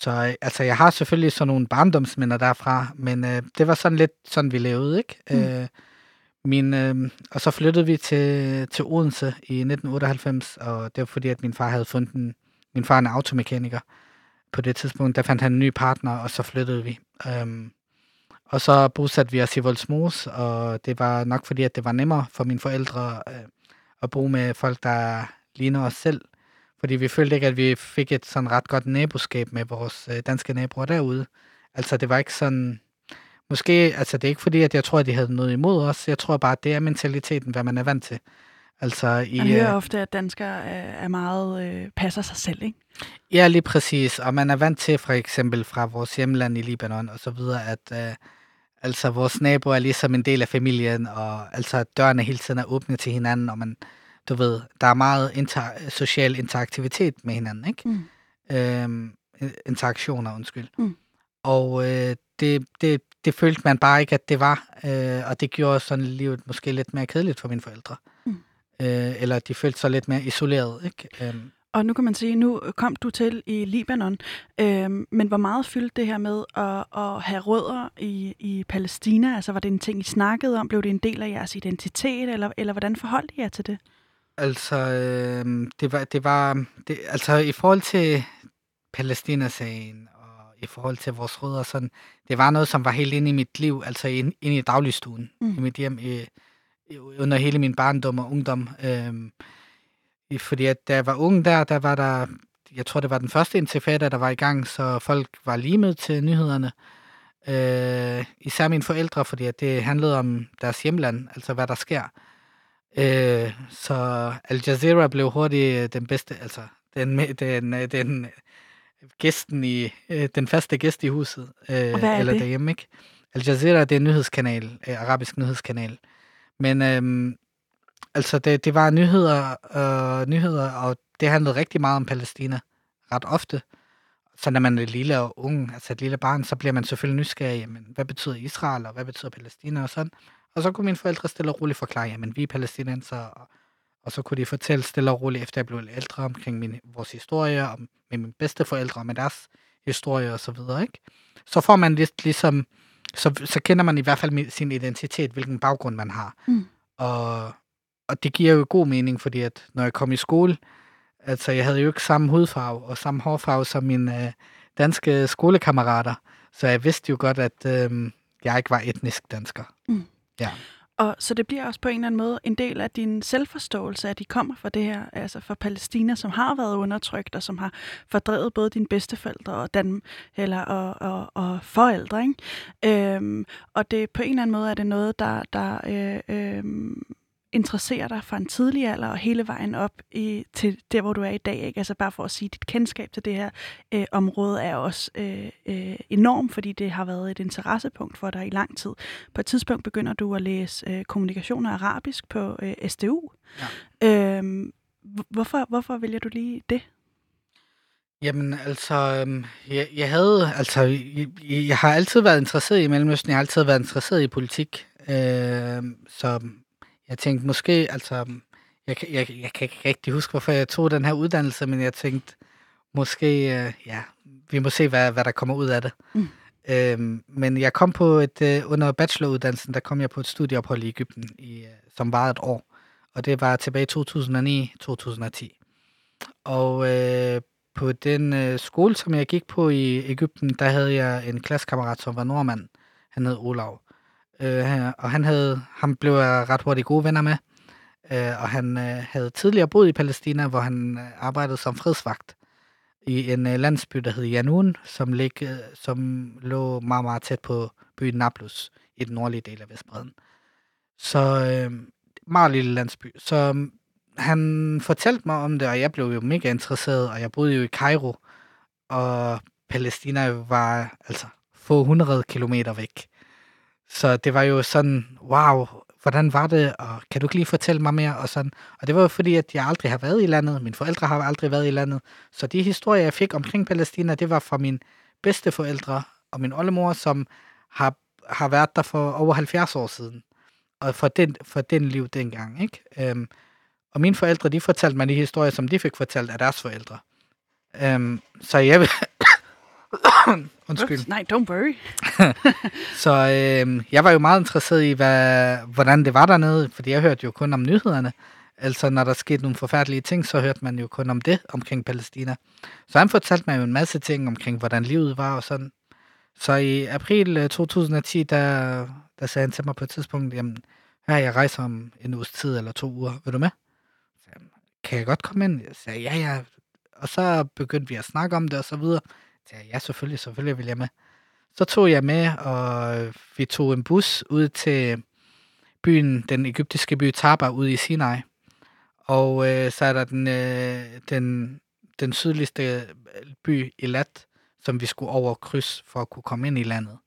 så altså, jeg har selvfølgelig sådan nogle barndomsminder derfra, men øh, det var sådan lidt sådan, vi levede, ikke? Mm. Øh, min, øh, og så flyttede vi til, til Odense i 1998, og det var fordi, at min far havde fundet en, min far er en automekaniker. På det tidspunkt, der fandt han en ny partner, og så flyttede vi. Øhm, og så bosatte vi os i Voldsmos, og det var nok fordi, at det var nemmere for mine forældre øh, at bo med folk, der ligner os selv. Fordi vi følte ikke, at vi fik et sådan ret godt naboskab med vores øh, danske naboer derude. Altså det var ikke sådan... Måske, altså det er ikke fordi, at jeg tror, at de havde noget imod os. Jeg tror bare, at det er mentaliteten, hvad man er vant til. Altså, i, man hører øh, ofte, at danskere er meget øh, passer sig selv, ikke? Ja, lige præcis. Og man er vant til, for eksempel fra vores hjemland i Libanon og så videre, at øh, Altså, vores naboer er ligesom en del af familien, og altså, dørene hele tiden er åbne til hinanden, og man, du ved, der er meget inter- social interaktivitet med hinanden, ikke? Mm. Øhm, interaktioner, undskyld. Mm. Og øh, det, det, det følte man bare ikke, at det var, øh, og det gjorde sådan livet måske lidt mere kedeligt for mine forældre. Mm. Øh, eller de følte sig lidt mere isoleret, ikke? Øhm, og nu kan man sige, nu kom du til i Libanon, øh, men hvor meget fyldte det her med at, at have rødder i, i Palæstina? Altså var det en ting, I snakkede om? Blev det en del af jeres identitet, eller, eller hvordan forholdt I jer til det? Altså, øh, det var, det var det, altså i forhold til Palæstina-sagen og i forhold til vores rødder. Sådan, det var noget, som var helt inde i mit liv, altså inde ind i dagligstuen, mm. i mit hjem, i, under hele min barndom og ungdom. Øhm, fordi at da jeg var ung der, der var der, jeg tror det var den første intifada, der var i gang, så folk var limet til nyhederne. Øh, især mine forældre, fordi at det handlede om deres hjemland, altså hvad der sker. Øh, så Al Jazeera blev hurtigt den bedste, altså den, [laughs] den, den gæsten i, øh, den faste gæst i huset, øh, eller det? derhjemme, ikke? Al Jazeera, det er en nyhedskanal, øh, arabisk nyhedskanal. Men øh, altså, det, det var nyheder, øh, nyheder, og det handlede rigtig meget om Palæstina, ret ofte. Så når man er lille og ung, altså et lille barn, så bliver man selvfølgelig nysgerrig, jamen, hvad betyder Israel, og hvad betyder Palæstina, og sådan. Og så kunne mine forældre stille og roligt forklare, jamen, vi er palæstinenser, og, og så kunne de fortælle stille og roligt, efter jeg blev ældre, omkring min, vores historie, og med mine bedsteforældre, og med deres historie, og så videre, ikke? Så får man lidt ligesom, så, så kender man i hvert fald sin identitet, hvilken baggrund man har. Mm. Og, og det giver jo god mening, fordi at når jeg kom i skole, altså jeg havde jo ikke samme hudfarve og samme hårfarve som mine øh, danske skolekammerater, så jeg vidste jo godt, at øh, jeg ikke var etnisk dansker. Mm. Ja. Og så det bliver også på en eller anden måde en del af din selvforståelse, at de kommer fra det her, altså fra Palæstina, som har været undertrykt, og som har fordrevet både dine bedsteforældre og, Dan, eller, og, og, og forældre. Ikke? Øhm, og det på en eller anden måde er det noget, der, der øh, øh, interesserer dig fra en tidlig alder og hele vejen op i, til der, hvor du er i dag. Ikke? Altså bare for at sige, at dit kendskab til det her øh, område er også øh, øh, enorm, fordi det har været et interessepunkt for dig i lang tid. På et tidspunkt begynder du at læse øh, kommunikation og arabisk på øh, SDU. Ja. Øhm, hvorfor, hvorfor vælger du lige det? Jamen, altså, øhm, jeg, jeg havde, altså, jeg, jeg har altid været interesseret i Mellemøsten, jeg har altid været interesseret i politik, øh, så jeg tænkte måske, altså, jeg, jeg, jeg kan ikke rigtig huske, hvorfor jeg tog den her uddannelse, men jeg tænkte, måske, øh, ja, vi må se, hvad, hvad der kommer ud af det. Mm. Øhm, men jeg kom på et, øh, under bacheloruddannelsen, der kom jeg på et studieophold i Ægypten, i, øh, som var et år. Og det var tilbage i 2009-2010. Og øh, på den øh, skole, som jeg gik på i Ægypten, der havde jeg en klassekammerat, som var nordmand. Han hed Olav. Øh, og han havde, ham blev jeg ret hurtigt gode venner med. Øh, og han øh, havde tidligere boet i Palæstina, hvor han øh, arbejdede som fredsvagt i en øh, landsby, der hed Janun, som, lig, øh, som lå meget, meget tæt på byen Nablus i den nordlige del af Vestbreden. Så øh, meget lille landsby. Så øh, han fortalte mig om det, og jeg blev jo mega interesseret, og jeg boede jo i Cairo, og Palæstina var altså få hundrede kilometer væk. Så det var jo sådan, wow, hvordan var det, og kan du ikke lige fortælle mig mere? Og, sådan. og det var jo fordi, at jeg aldrig har været i landet, mine forældre har aldrig været i landet, så de historier, jeg fik omkring Palæstina, det var fra mine bedsteforældre og min oldemor, som har, har været der for over 70 år siden, og for den, for den liv dengang. Ikke? Øhm, og mine forældre, de fortalte mig de historier, som de fik fortalt af deres forældre. Øhm, så jeg [coughs] Undskyld. Nej, don't worry. [laughs] så øh, jeg var jo meget interesseret i, hvad, hvordan det var dernede, fordi jeg hørte jo kun om nyhederne. Altså, når der skete nogle forfærdelige ting, så hørte man jo kun om det omkring Palæstina. Så han fortalte mig jo en masse ting omkring, hvordan livet var og sådan. Så i april 2010, øh, der, der sagde han til mig på et tidspunkt, jamen, her jeg rejser om en uges tid eller to uger, vil du med? Så, kan jeg godt komme ind? Jeg sagde, ja, ja. Og så begyndte vi at snakke om det og så videre sagde ja, selvfølgelig, selvfølgelig vil jeg med. Så tog jeg med, og vi tog en bus ud til byen, den egyptiske by Taba, ude i Sinai. Og øh, så er der den, øh, den, den sydligste øh, by, Elat, som vi skulle over kryds for at kunne komme ind i landet.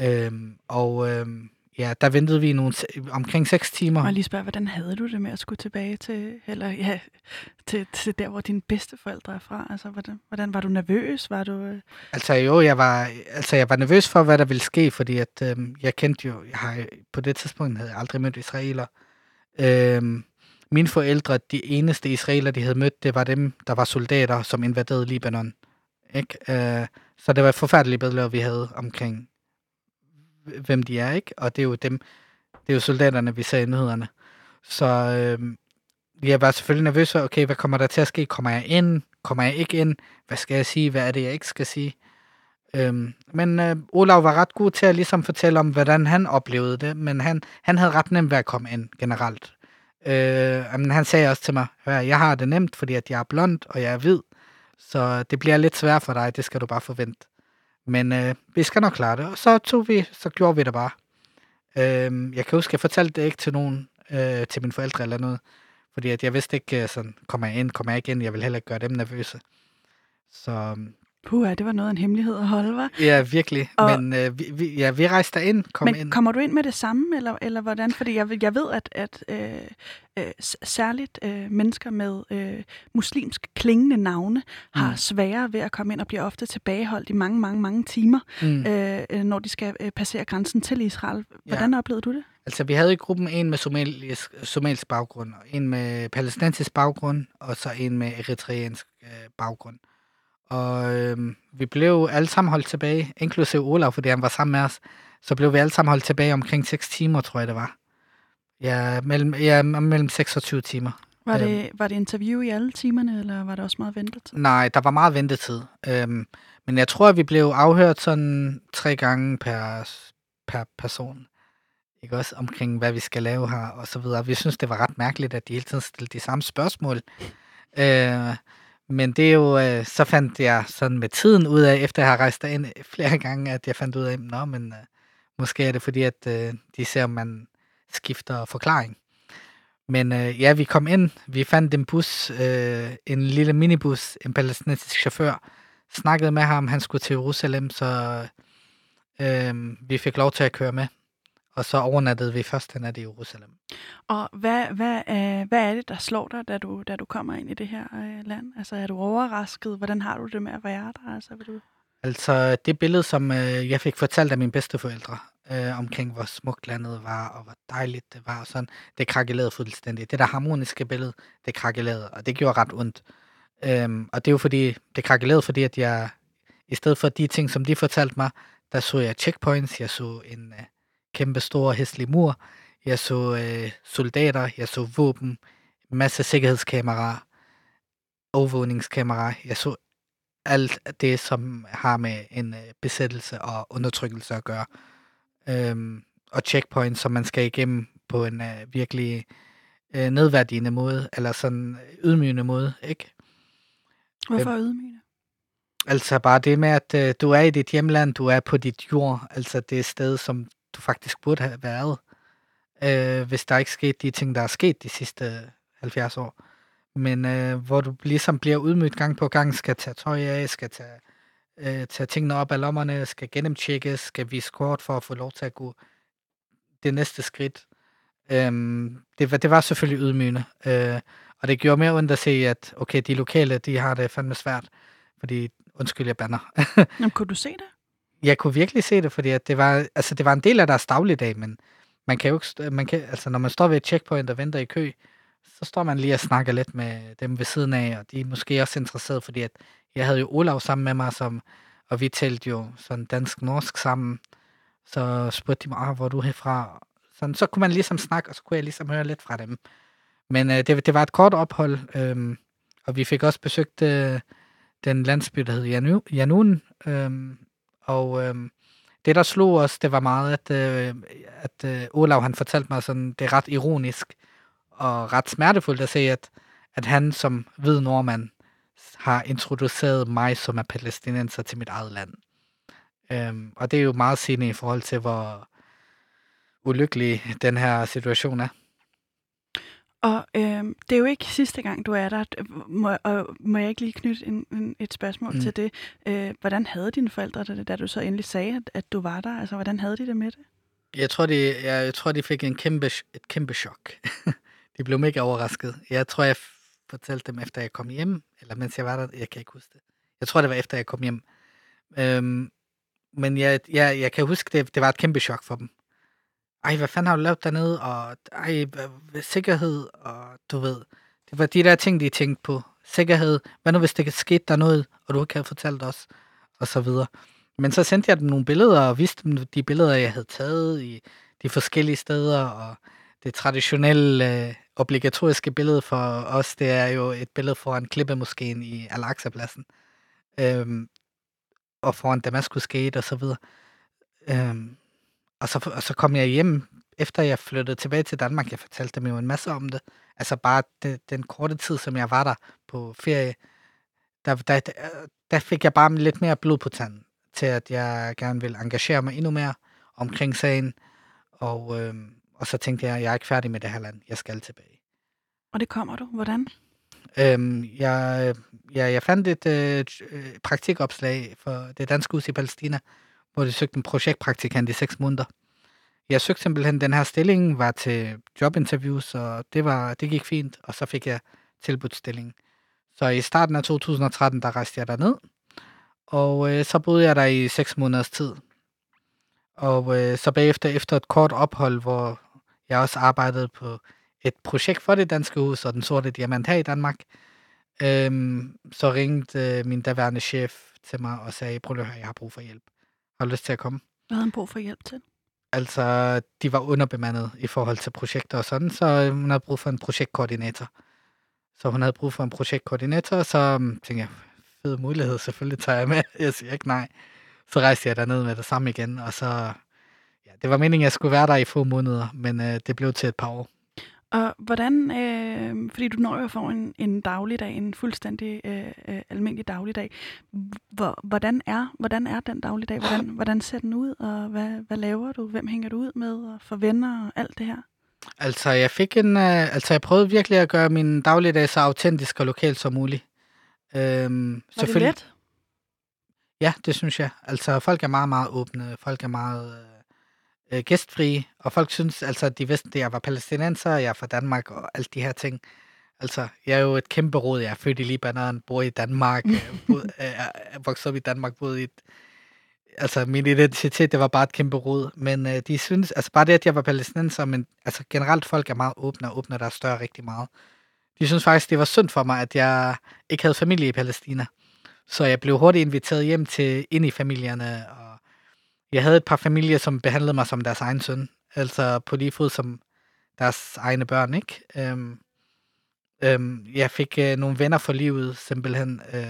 Øhm, og øhm, ja, der ventede vi nogle, omkring 6 timer. Og lige spørge, hvordan havde du det med at skulle tilbage til, eller ja, til, til der, hvor dine bedsteforældre er fra? Altså, hvordan, hvordan var du nervøs? Var du... Øh... Altså jo, jeg var, altså, jeg var nervøs for, hvad der ville ske, fordi at, øhm, jeg kendte jo, jeg har, på det tidspunkt havde jeg aldrig mødt israeler. Øhm, mine forældre, de eneste israeler, de havde mødt, det var dem, der var soldater, som invaderede Libanon. Ikke? Øh, så det var et forfærdeligt billede, vi havde omkring hvem de er, ikke? Og det er jo dem, det er jo soldaterne, vi ser i nyhederne. Så øh, jeg var selvfølgelig nervøs for, okay, hvad kommer der til at ske? Kommer jeg ind? kommer jeg ikke ind? Hvad skal jeg sige? Hvad er det, jeg ikke skal sige? Øhm, men øh, Olav var ret god til at ligesom fortælle om, hvordan han oplevede det, men han, han havde ret nemt ved at komme ind generelt. Øh, men han sagde også til mig, hør, jeg har det nemt, fordi at jeg er blond, og jeg er hvid, så det bliver lidt svært for dig, det skal du bare forvente. Men øh, vi skal nok klare det, og så tog vi, så gjorde vi det bare. Øh, jeg kan huske, jeg fortalte det ikke til nogen, øh, til mine forældre eller noget, fordi at jeg vidste ikke, øh, sådan, kommer jeg ind, kommer jeg ikke ind, jeg vil heller ikke gøre dem nervøse. Så øhm, Puh, det var noget af en hemmelighed at holde, var. Ja, virkelig. Og, men øh, vi, vi, ja, vi rejste ind, kom men ind. kommer du ind med det samme, eller, eller hvordan? Fordi jeg, jeg ved, at, at øh, øh, særligt øh, mennesker med øh, muslimsk klingende navne mm. har sværere ved at komme ind og bliver ofte tilbageholdt i mange, mange, mange timer, mm. øh, når de skal øh, passere grænsen til Israel. Hvordan ja. oplevede du det? Altså, vi havde i gruppen en med somalisk, somalisk baggrund, en med palæstinensisk baggrund, og så en med eritreansk øh, baggrund. Og øh, vi blev alle sammen holdt tilbage, inklusive Olav, fordi han var sammen med os. Så blev vi alle sammen holdt tilbage omkring 6 timer, tror jeg det var. Ja, mellem, ja, mellem 6 og 20 timer. Var det, øhm, var det interview i alle timerne, eller var der også meget ventetid? Nej, der var meget ventetid. Øhm, men jeg tror, at vi blev afhørt sådan tre gange per, per person. Ikke også omkring, hvad vi skal lave her, og så videre. Vi synes, det var ret mærkeligt, at de hele tiden stillede de samme spørgsmål. Øh, men det er jo, øh, så fandt jeg sådan med tiden ud af, efter jeg har rejst ind øh, [laughs] flere gange, at jeg fandt ud af, nå, men øh, måske er det fordi, at øh, de ser, om man skifter forklaring. Men øh, ja, vi kom ind, vi fandt en bus, øh, en lille minibus, en palæstinensisk chauffør, snakkede med ham, han skulle til Jerusalem, så øh, vi fik lov til at køre med. Og så overnattede vi første nat i Jerusalem. Og hvad, hvad, øh, hvad er det, der slår dig, da du, da du kommer ind i det her øh, land? Altså er du overrasket? Hvordan har du det med at være der? Altså, vil du... altså det billede, som øh, jeg fik fortalt af mine bedsteforældre, øh, omkring hvor smukt landet var, og hvor dejligt det var, og sådan, det krakelerede fuldstændig. Det der harmoniske billede, det krakelerede, og det gjorde ret ondt. Øhm, og det er jo fordi, det krakelerede, fordi at jeg, i stedet for de ting, som de fortalte mig, der så jeg checkpoints, jeg så en... Øh, kæmpe store hæslige mur. Jeg så øh, soldater, jeg så våben, masse sikkerhedskameraer, overvågningskameraer. Jeg så alt det, som har med en øh, besættelse og undertrykkelse at gøre. Øhm, og checkpoints, som man skal igennem på en øh, virkelig øh, nedværdigende måde, eller sådan ydmygende måde, ikke? Hvorfor øhm, ydmygende? Altså bare det med, at øh, du er i dit hjemland, du er på dit jord, altså det sted, som du faktisk burde have været, øh, hvis der ikke skete de ting, der er sket de sidste 70 år. Men øh, hvor du ligesom bliver udmødt gang på gang, skal tage tøj af, skal tage, øh, tage tingene op af lommerne, skal gennemtjekkes, skal vise kort for at få lov til at gå det næste skridt. Øhm, det, det var selvfølgelig ydmygende. Øh, og det gjorde mere ondt at se, at okay, de lokale, de har det fandme svært, fordi, undskyld, jeg banner. [laughs] Jamen, kunne du se det? Jeg kunne virkelig se det, fordi at det, var, altså, det var en del af deres dagligdag, men man kan jo ikke, man kan, altså, når man står ved et checkpoint og venter i kø, så står man lige og snakker lidt med dem ved siden af, og de er måske også interesseret, fordi at jeg havde jo Olav sammen med mig, som, og vi talte jo sådan dansk-norsk sammen, så spurgte de mig, ah, hvor er du herfra? Sådan, så kunne man ligesom snakke, og så kunne jeg ligesom høre lidt fra dem. Men øh, det, det var et kort ophold, øh, og vi fik også besøgt øh, den landsby, der hed Janu, Janun, øh, og øh, det, der slog os, det var meget, at, øh, at øh, Olav han fortalte mig sådan, det er ret ironisk og ret smertefuldt at se, at, at han som hvid nordmand har introduceret mig som er palæstinenser til mit eget land. Øhm, og det er jo meget sigende i forhold til, hvor ulykkelig den her situation er. Og øh, det er jo ikke sidste gang, du er der. Må, og må jeg ikke lige knytte en, en, et spørgsmål mm. til det? Øh, hvordan havde dine forældre det, da du så endelig sagde, at, at du var der? Altså, hvordan havde de det med det? Jeg tror, de, jeg, jeg tror, de fik en kæmpe, et kæmpe chok. [laughs] de blev mega overrasket. Jeg tror, jeg fortalte dem, efter jeg kom hjem, eller mens jeg var der. Jeg kan ikke huske det. Jeg tror, det var efter jeg kom hjem. Øhm, men jeg, jeg, jeg kan huske, det, det var et kæmpe chok for dem ej, hvad fanden har du lavet dernede, og ej, hvad, sikkerhed, og du ved, det var de der ting, de tænkte på. Sikkerhed, hvad nu hvis det skete der noget, og du ikke havde fortalt os, og så videre. Men så sendte jeg dem nogle billeder, og viste dem de billeder, jeg havde taget i de forskellige steder, og det traditionelle øh, obligatoriske billede for os, det er jo et billede foran klippemoskeen i Al-Aqsa-pladsen. Øhm, og foran Damaskus Gate og så videre. Øhm, og, så, og så kom jeg hjem, efter jeg flyttede tilbage til Danmark. Jeg fortalte dem jo en masse om det. Altså bare det, den korte tid, som jeg var der på ferie, der, der, der fik jeg bare lidt mere blod på tanden til, at jeg gerne vil engagere mig endnu mere omkring sagen. Og, øhm, og så tænkte jeg, at jeg er ikke færdig med det her land. Jeg skal tilbage. Og det kommer du. Hvordan? Øhm, jeg, jeg, jeg fandt et øh, praktikopslag for det danske hus i Palæstina, hvor de søgte en projektpraktikant i seks måneder. Jeg søgte simpelthen den her stilling, var til jobinterviews, og det, var, det gik fint, og så fik jeg tilbudt stillingen. Så i starten af 2013, der rejste jeg derned, og øh, så boede jeg der i seks måneders tid. Og øh, så bagefter, efter et kort ophold, hvor jeg også arbejdede på et projekt for det danske hus og den sorte diamant her i Danmark, øhm, så ringte øh, min daværende chef til mig og sagde, prøv at høre, jeg har brug for hjælp. Har lyst til at komme? Hvad havde han brug for hjælp til? Altså, de var underbemandet i forhold til projekter og sådan, så hun havde brug for en projektkoordinator. Så hun havde brug for en projektkoordinator, så øhm, tænkte jeg, fed mulighed, selvfølgelig tager jeg med. [laughs] Jeg siger ikke nej. Så rejste jeg derned med det samme igen, og så... Ja, det var meningen, at jeg skulle være der i få måneder, men øh, det blev til et par år. Og hvordan, øh, fordi du når jo få en, en dagligdag, en fuldstændig øh, øh, almindelig dagligdag, hvor, hvordan, er, hvordan er den dagligdag? Hvordan, [laughs] hvordan ser den ud, og hvad, hvad laver du? Hvem hænger du ud med, og for venner og alt det her? Altså, jeg fik en, øh, altså, jeg prøvede virkelig at gøre min dagligdag så autentisk og lokal som muligt. Øhm, Var det let? Ja, det synes jeg. Altså, folk er meget, meget åbne. Folk er meget øh, gæstfrie. Og folk synes, altså, de vidste, at jeg var palæstinenser, jeg er fra Danmark og alt de her ting. Altså, jeg er jo et kæmpe råd. Jeg er født i Libanon, bor i Danmark, boet, øh, [laughs] er vokset op i Danmark, boet i et, altså min identitet, det var bare et kæmpe råd. Men øh, de synes, altså bare det, at jeg var palæstinenser, men altså generelt folk er meget åbne og åbne, der er større rigtig meget. De synes faktisk, det var synd for mig, at jeg ikke havde familie i Palæstina. Så jeg blev hurtigt inviteret hjem til ind i familierne, og jeg havde et par familier, som behandlede mig som deres egen søn. Altså på lige fod som deres egne børn, ikke? Øhm, øhm, jeg fik øh, nogle venner for livet, simpelthen. Øh,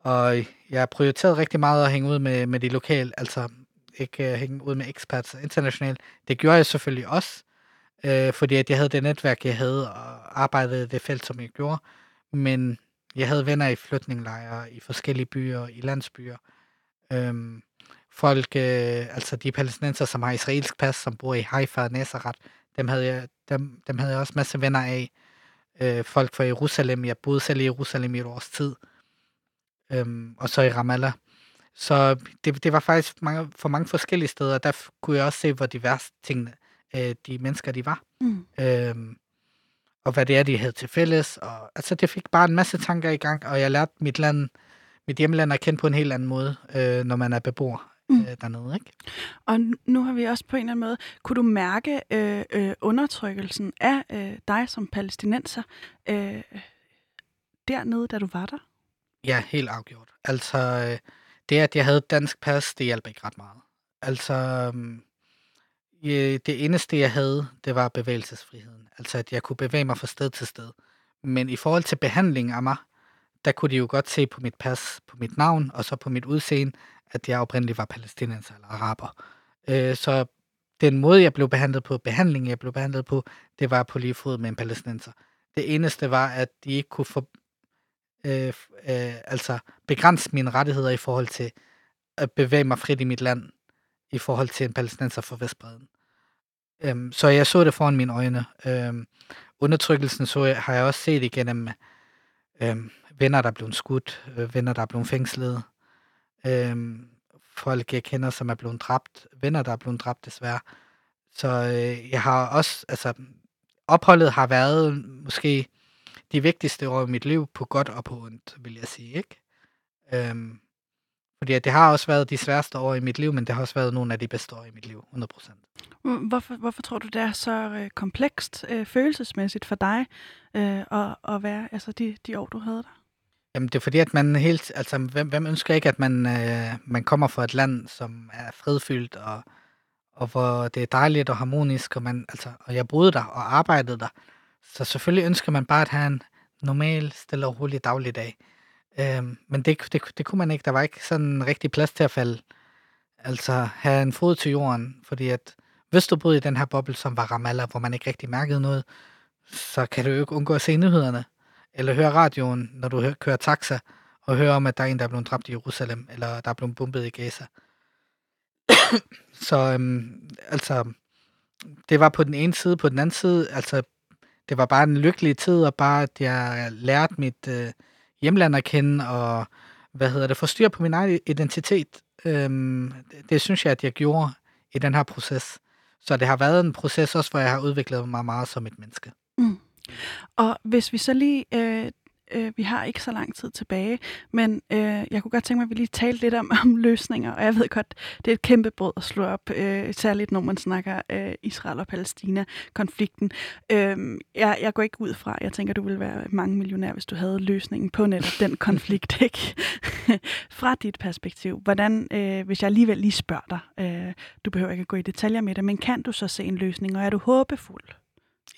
og jeg prioriterede rigtig meget at hænge ud med, med de lokale, altså ikke øh, hænge ud med expats internationalt. Det gjorde jeg selvfølgelig også, øh, fordi at jeg havde det netværk, jeg havde, og arbejdede det felt, som jeg gjorde. Men jeg havde venner i flytninglejre, i forskellige byer, i landsbyer. Øhm, folk, øh, altså de palæstinenser, som har israelsk pas, som bor i Haifa og Nazareth, dem havde jeg, dem, dem havde jeg også masser venner af. Øh, folk fra Jerusalem, jeg boede selv i Jerusalem i et års tid. Øhm, og så i Ramallah. Så det, det var faktisk mange, for mange forskellige steder. Der kunne jeg også se, hvor diverse tingene, øh, de mennesker, de var. Mm. Øhm, og hvad det er, de havde til fælles. Og, altså, det fik bare en masse tanker i gang, og jeg lærte mit land, mit hjemland at kende på en helt anden måde, øh, når man er beboer mm. øh, dernede. Ikke? Og nu har vi også på en eller anden måde, kunne du mærke øh, øh, undertrykkelsen af øh, dig som palæstinenser øh, dernede, da du var der? Ja, helt afgjort. Altså, øh, det at jeg havde dansk pas, det hjalp ikke ret meget. Altså, øh, det eneste, jeg havde, det var bevægelsesfriheden. Altså, at jeg kunne bevæge mig fra sted til sted. Men i forhold til behandling af mig, der kunne de jo godt se på mit pas, på mit navn, og så på mit udseende, at jeg oprindeligt var palæstinenser eller araber. Øh, så den måde, jeg blev behandlet på, behandlingen, jeg blev behandlet på, det var på lige fod med en palæstinenser. Det eneste var, at de ikke kunne få, øh, øh, altså begrænse mine rettigheder i forhold til at bevæge mig frit i mit land, i forhold til en palæstinenser fra Vestbreden. Øhm, så jeg så det foran mine øjne. Øhm, undertrykkelsen så jeg, har jeg også set igennem øhm, venner, der er blevet skudt, øh, venner, der er blevet fængslet, øhm, folk, jeg kender, som er blevet dræbt, venner, der er blevet dræbt desværre. Så øh, jeg har også, altså, opholdet har været måske de vigtigste år i mit liv, på godt og på ondt, vil jeg sige, ikke? Øhm, fordi det har også været de sværeste år i mit liv, men det har også været nogle af de bedste år i mit liv, 100%. Hvorfor, hvorfor tror du, det er så øh, komplekst øh, følelsesmæssigt for dig øh, at, at være altså de, de år, du havde der? Jamen, det er fordi, at man helt... Altså, hvem, hvem ønsker ikke, at man, øh, man kommer fra et land, som er fredfyldt, og, og hvor det er dejligt og harmonisk, og, man, altså, og jeg boede der og arbejdede der. Så selvfølgelig ønsker man bare at have en normal, stille og rolig dagligdag. Øhm, men det, det, det kunne man ikke. Der var ikke sådan en rigtig plads til at falde. Altså have en fod til jorden, fordi at hvis du boede i den her boble, som var Ramallah, hvor man ikke rigtig mærkede noget, så kan du jo ikke undgå at se nyhederne, eller høre radioen, når du hører, kører taxa, og høre om, at der er en, der er blevet dræbt i Jerusalem, eller der er blevet bombet i Gaza. så øhm, altså, det var på den ene side. På den anden side, altså, det var bare en lykkelig tid, og bare, at jeg lærte mit øh, hjemland at kende, og hvad hedder det, få styr på min egen identitet. Øhm, det, det synes jeg, at jeg gjorde i den her proces. Så det har været en proces også, hvor jeg har udviklet mig meget som et menneske. Mm. Og hvis vi så lige øh, øh, vi har ikke så lang tid tilbage, men øh, jeg kunne godt tænke mig, at vi lige talte lidt om, [laughs] om løsninger, og jeg ved godt, det er et kæmpe brød at slå op, øh, særligt når man snakker øh, Israel og Palæstina-konflikten. Øh, jeg, jeg går ikke ud fra, jeg tænker, du ville være mange millionær, hvis du havde løsningen på netop den [laughs] konflikt, ikke? [laughs] fra dit perspektiv. Hvordan, øh, hvis jeg alligevel lige spørger dig, øh, du behøver ikke at gå i detaljer med det, men kan du så se en løsning, og er du håbefuld?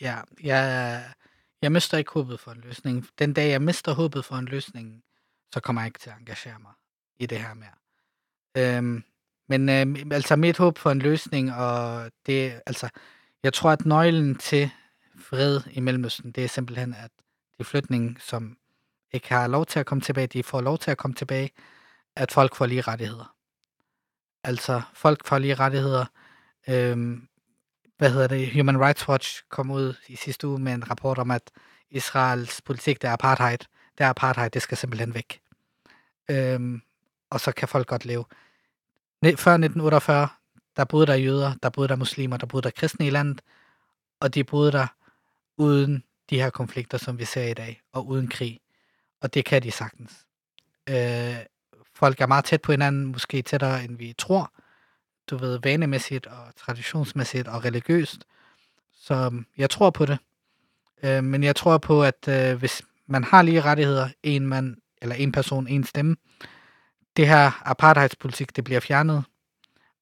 Ja, jeg jeg mister ikke håbet for en løsning. Den dag, jeg mister håbet for en løsning, så kommer jeg ikke til at engagere mig i det her mere. Øhm, men øh, altså mit håb for en løsning, og det, altså, jeg tror, at nøglen til fred i Mellemøsten, det er simpelthen, at de flygtninge, som ikke har lov til at komme tilbage, de får lov til at komme tilbage, at folk får lige rettigheder. Altså, folk får lige rettigheder. Øhm, hvad hedder det, Human Rights Watch kom ud i sidste uge med en rapport om, at Israels politik, der er apartheid, det er apartheid, det skal simpelthen væk. Øhm, og så kan folk godt leve. Før 1948, der boede der jøder, der boede der muslimer, der boede der kristne i landet, og de boede der uden de her konflikter, som vi ser i dag, og uden krig. Og det kan de sagtens. Øh, folk er meget tæt på hinanden, måske tættere, end vi tror, du ved, vanemæssigt og traditionsmæssigt og religiøst. Så øhm, jeg tror på det. Øh, men jeg tror på, at øh, hvis man har lige rettigheder, en mand eller en person, en stemme, det her apartheidspolitik, det bliver fjernet.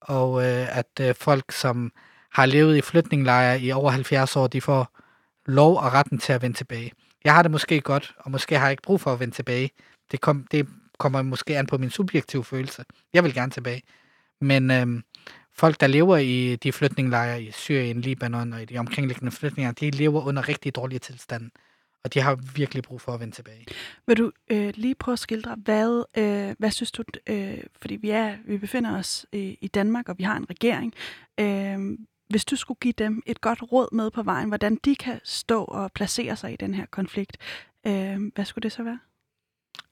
Og øh, at øh, folk, som har levet i flytninglejre i over 70 år, de får lov og retten til at vende tilbage. Jeg har det måske godt, og måske har jeg ikke brug for at vende tilbage. Det, kom, det kommer måske an på min subjektive følelse. Jeg vil gerne tilbage. Men øhm, folk, der lever i de flytninglejre i Syrien, Libanon og i de omkringliggende flytninger, de lever under rigtig dårlige tilstande. Og de har virkelig brug for at vende tilbage. Vil du øh, lige prøve at skildre, hvad, øh, hvad synes du, øh, fordi vi, er, vi befinder os i, i Danmark, og vi har en regering. Øh, hvis du skulle give dem et godt råd med på vejen, hvordan de kan stå og placere sig i den her konflikt, øh, hvad skulle det så være?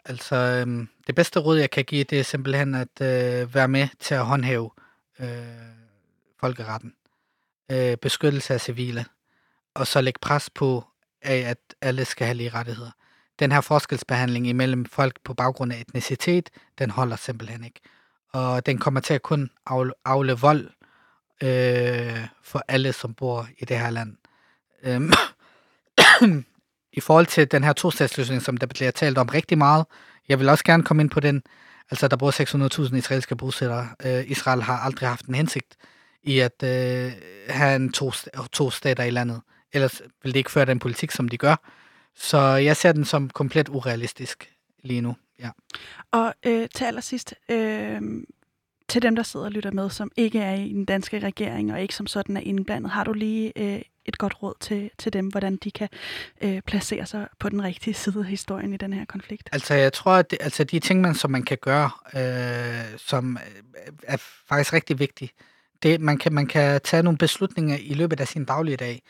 Altså, øh, det bedste råd, jeg kan give, det er simpelthen at øh, være med til at håndhæve øh, Øh, folkeretten, øh, beskyttelse af civile, og så lægge pres på, at alle skal have lige rettigheder. Den her forskelsbehandling imellem folk på baggrund af etnicitet, den holder simpelthen ikke. Og den kommer til at kun afle, vold øh, for alle, som bor i det her land. Øhm, [coughs] I forhold til den her to som der bliver talt om rigtig meget, jeg vil også gerne komme ind på den, Altså, der bor 600.000 israelske bosættere. Øh, Israel har aldrig haft en hensigt i at øh, have en to, to stater i landet. Ellers vil det ikke føre den politik, som de gør. Så jeg ser den som komplet urealistisk lige nu. Ja. Og øh, til allersidst, øh, til dem, der sidder og lytter med, som ikke er i den danske regering og ikke som sådan er indblandet, har du lige øh, et godt råd til, til dem, hvordan de kan øh, placere sig på den rigtige side af historien i den her konflikt? Altså, jeg tror, at det, altså, de ting, man, som man kan gøre, øh, som øh, er faktisk rigtig vigtige, det, man, kan, man kan tage nogle beslutninger i løbet af sin daglige dag.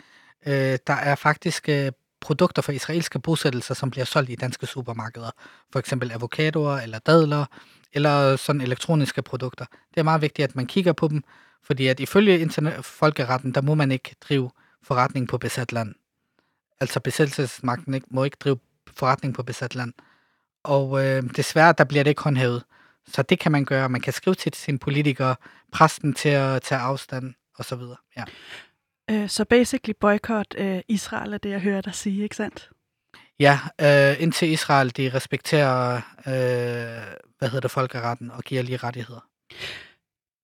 Øh, der er faktisk øh, produkter fra israelske bosættelser, som bliver solgt i danske supermarkeder. For eksempel avocadoer eller dadler, eller sådan elektroniske produkter. Det er meget vigtigt, at man kigger på dem, fordi at ifølge internet- folkeretten, der må man ikke drive forretning på besat land. Altså besættelsesmagten ikke, må ikke drive forretning på besat land. Og øh, desværre, der bliver det ikke håndhævet. Så det kan man gøre. Man kan skrive til sine politikere, præsten til at tage afstand og så videre. Ja. Øh, så basically boykot øh, Israel er det, jeg hører dig sige, ikke sandt? Ja, øh, indtil Israel de respekterer, øh, hvad hedder det, folkeretten og giver lige rettigheder.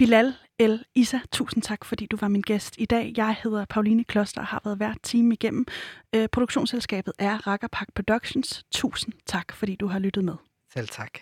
Bilal El Isa, tusind tak, fordi du var min gæst i dag. Jeg hedder Pauline Kloster og har været hver time igennem. Øh, produktionsselskabet er Rakkerpak Productions. Tusind tak, fordi du har lyttet med. Selv tak.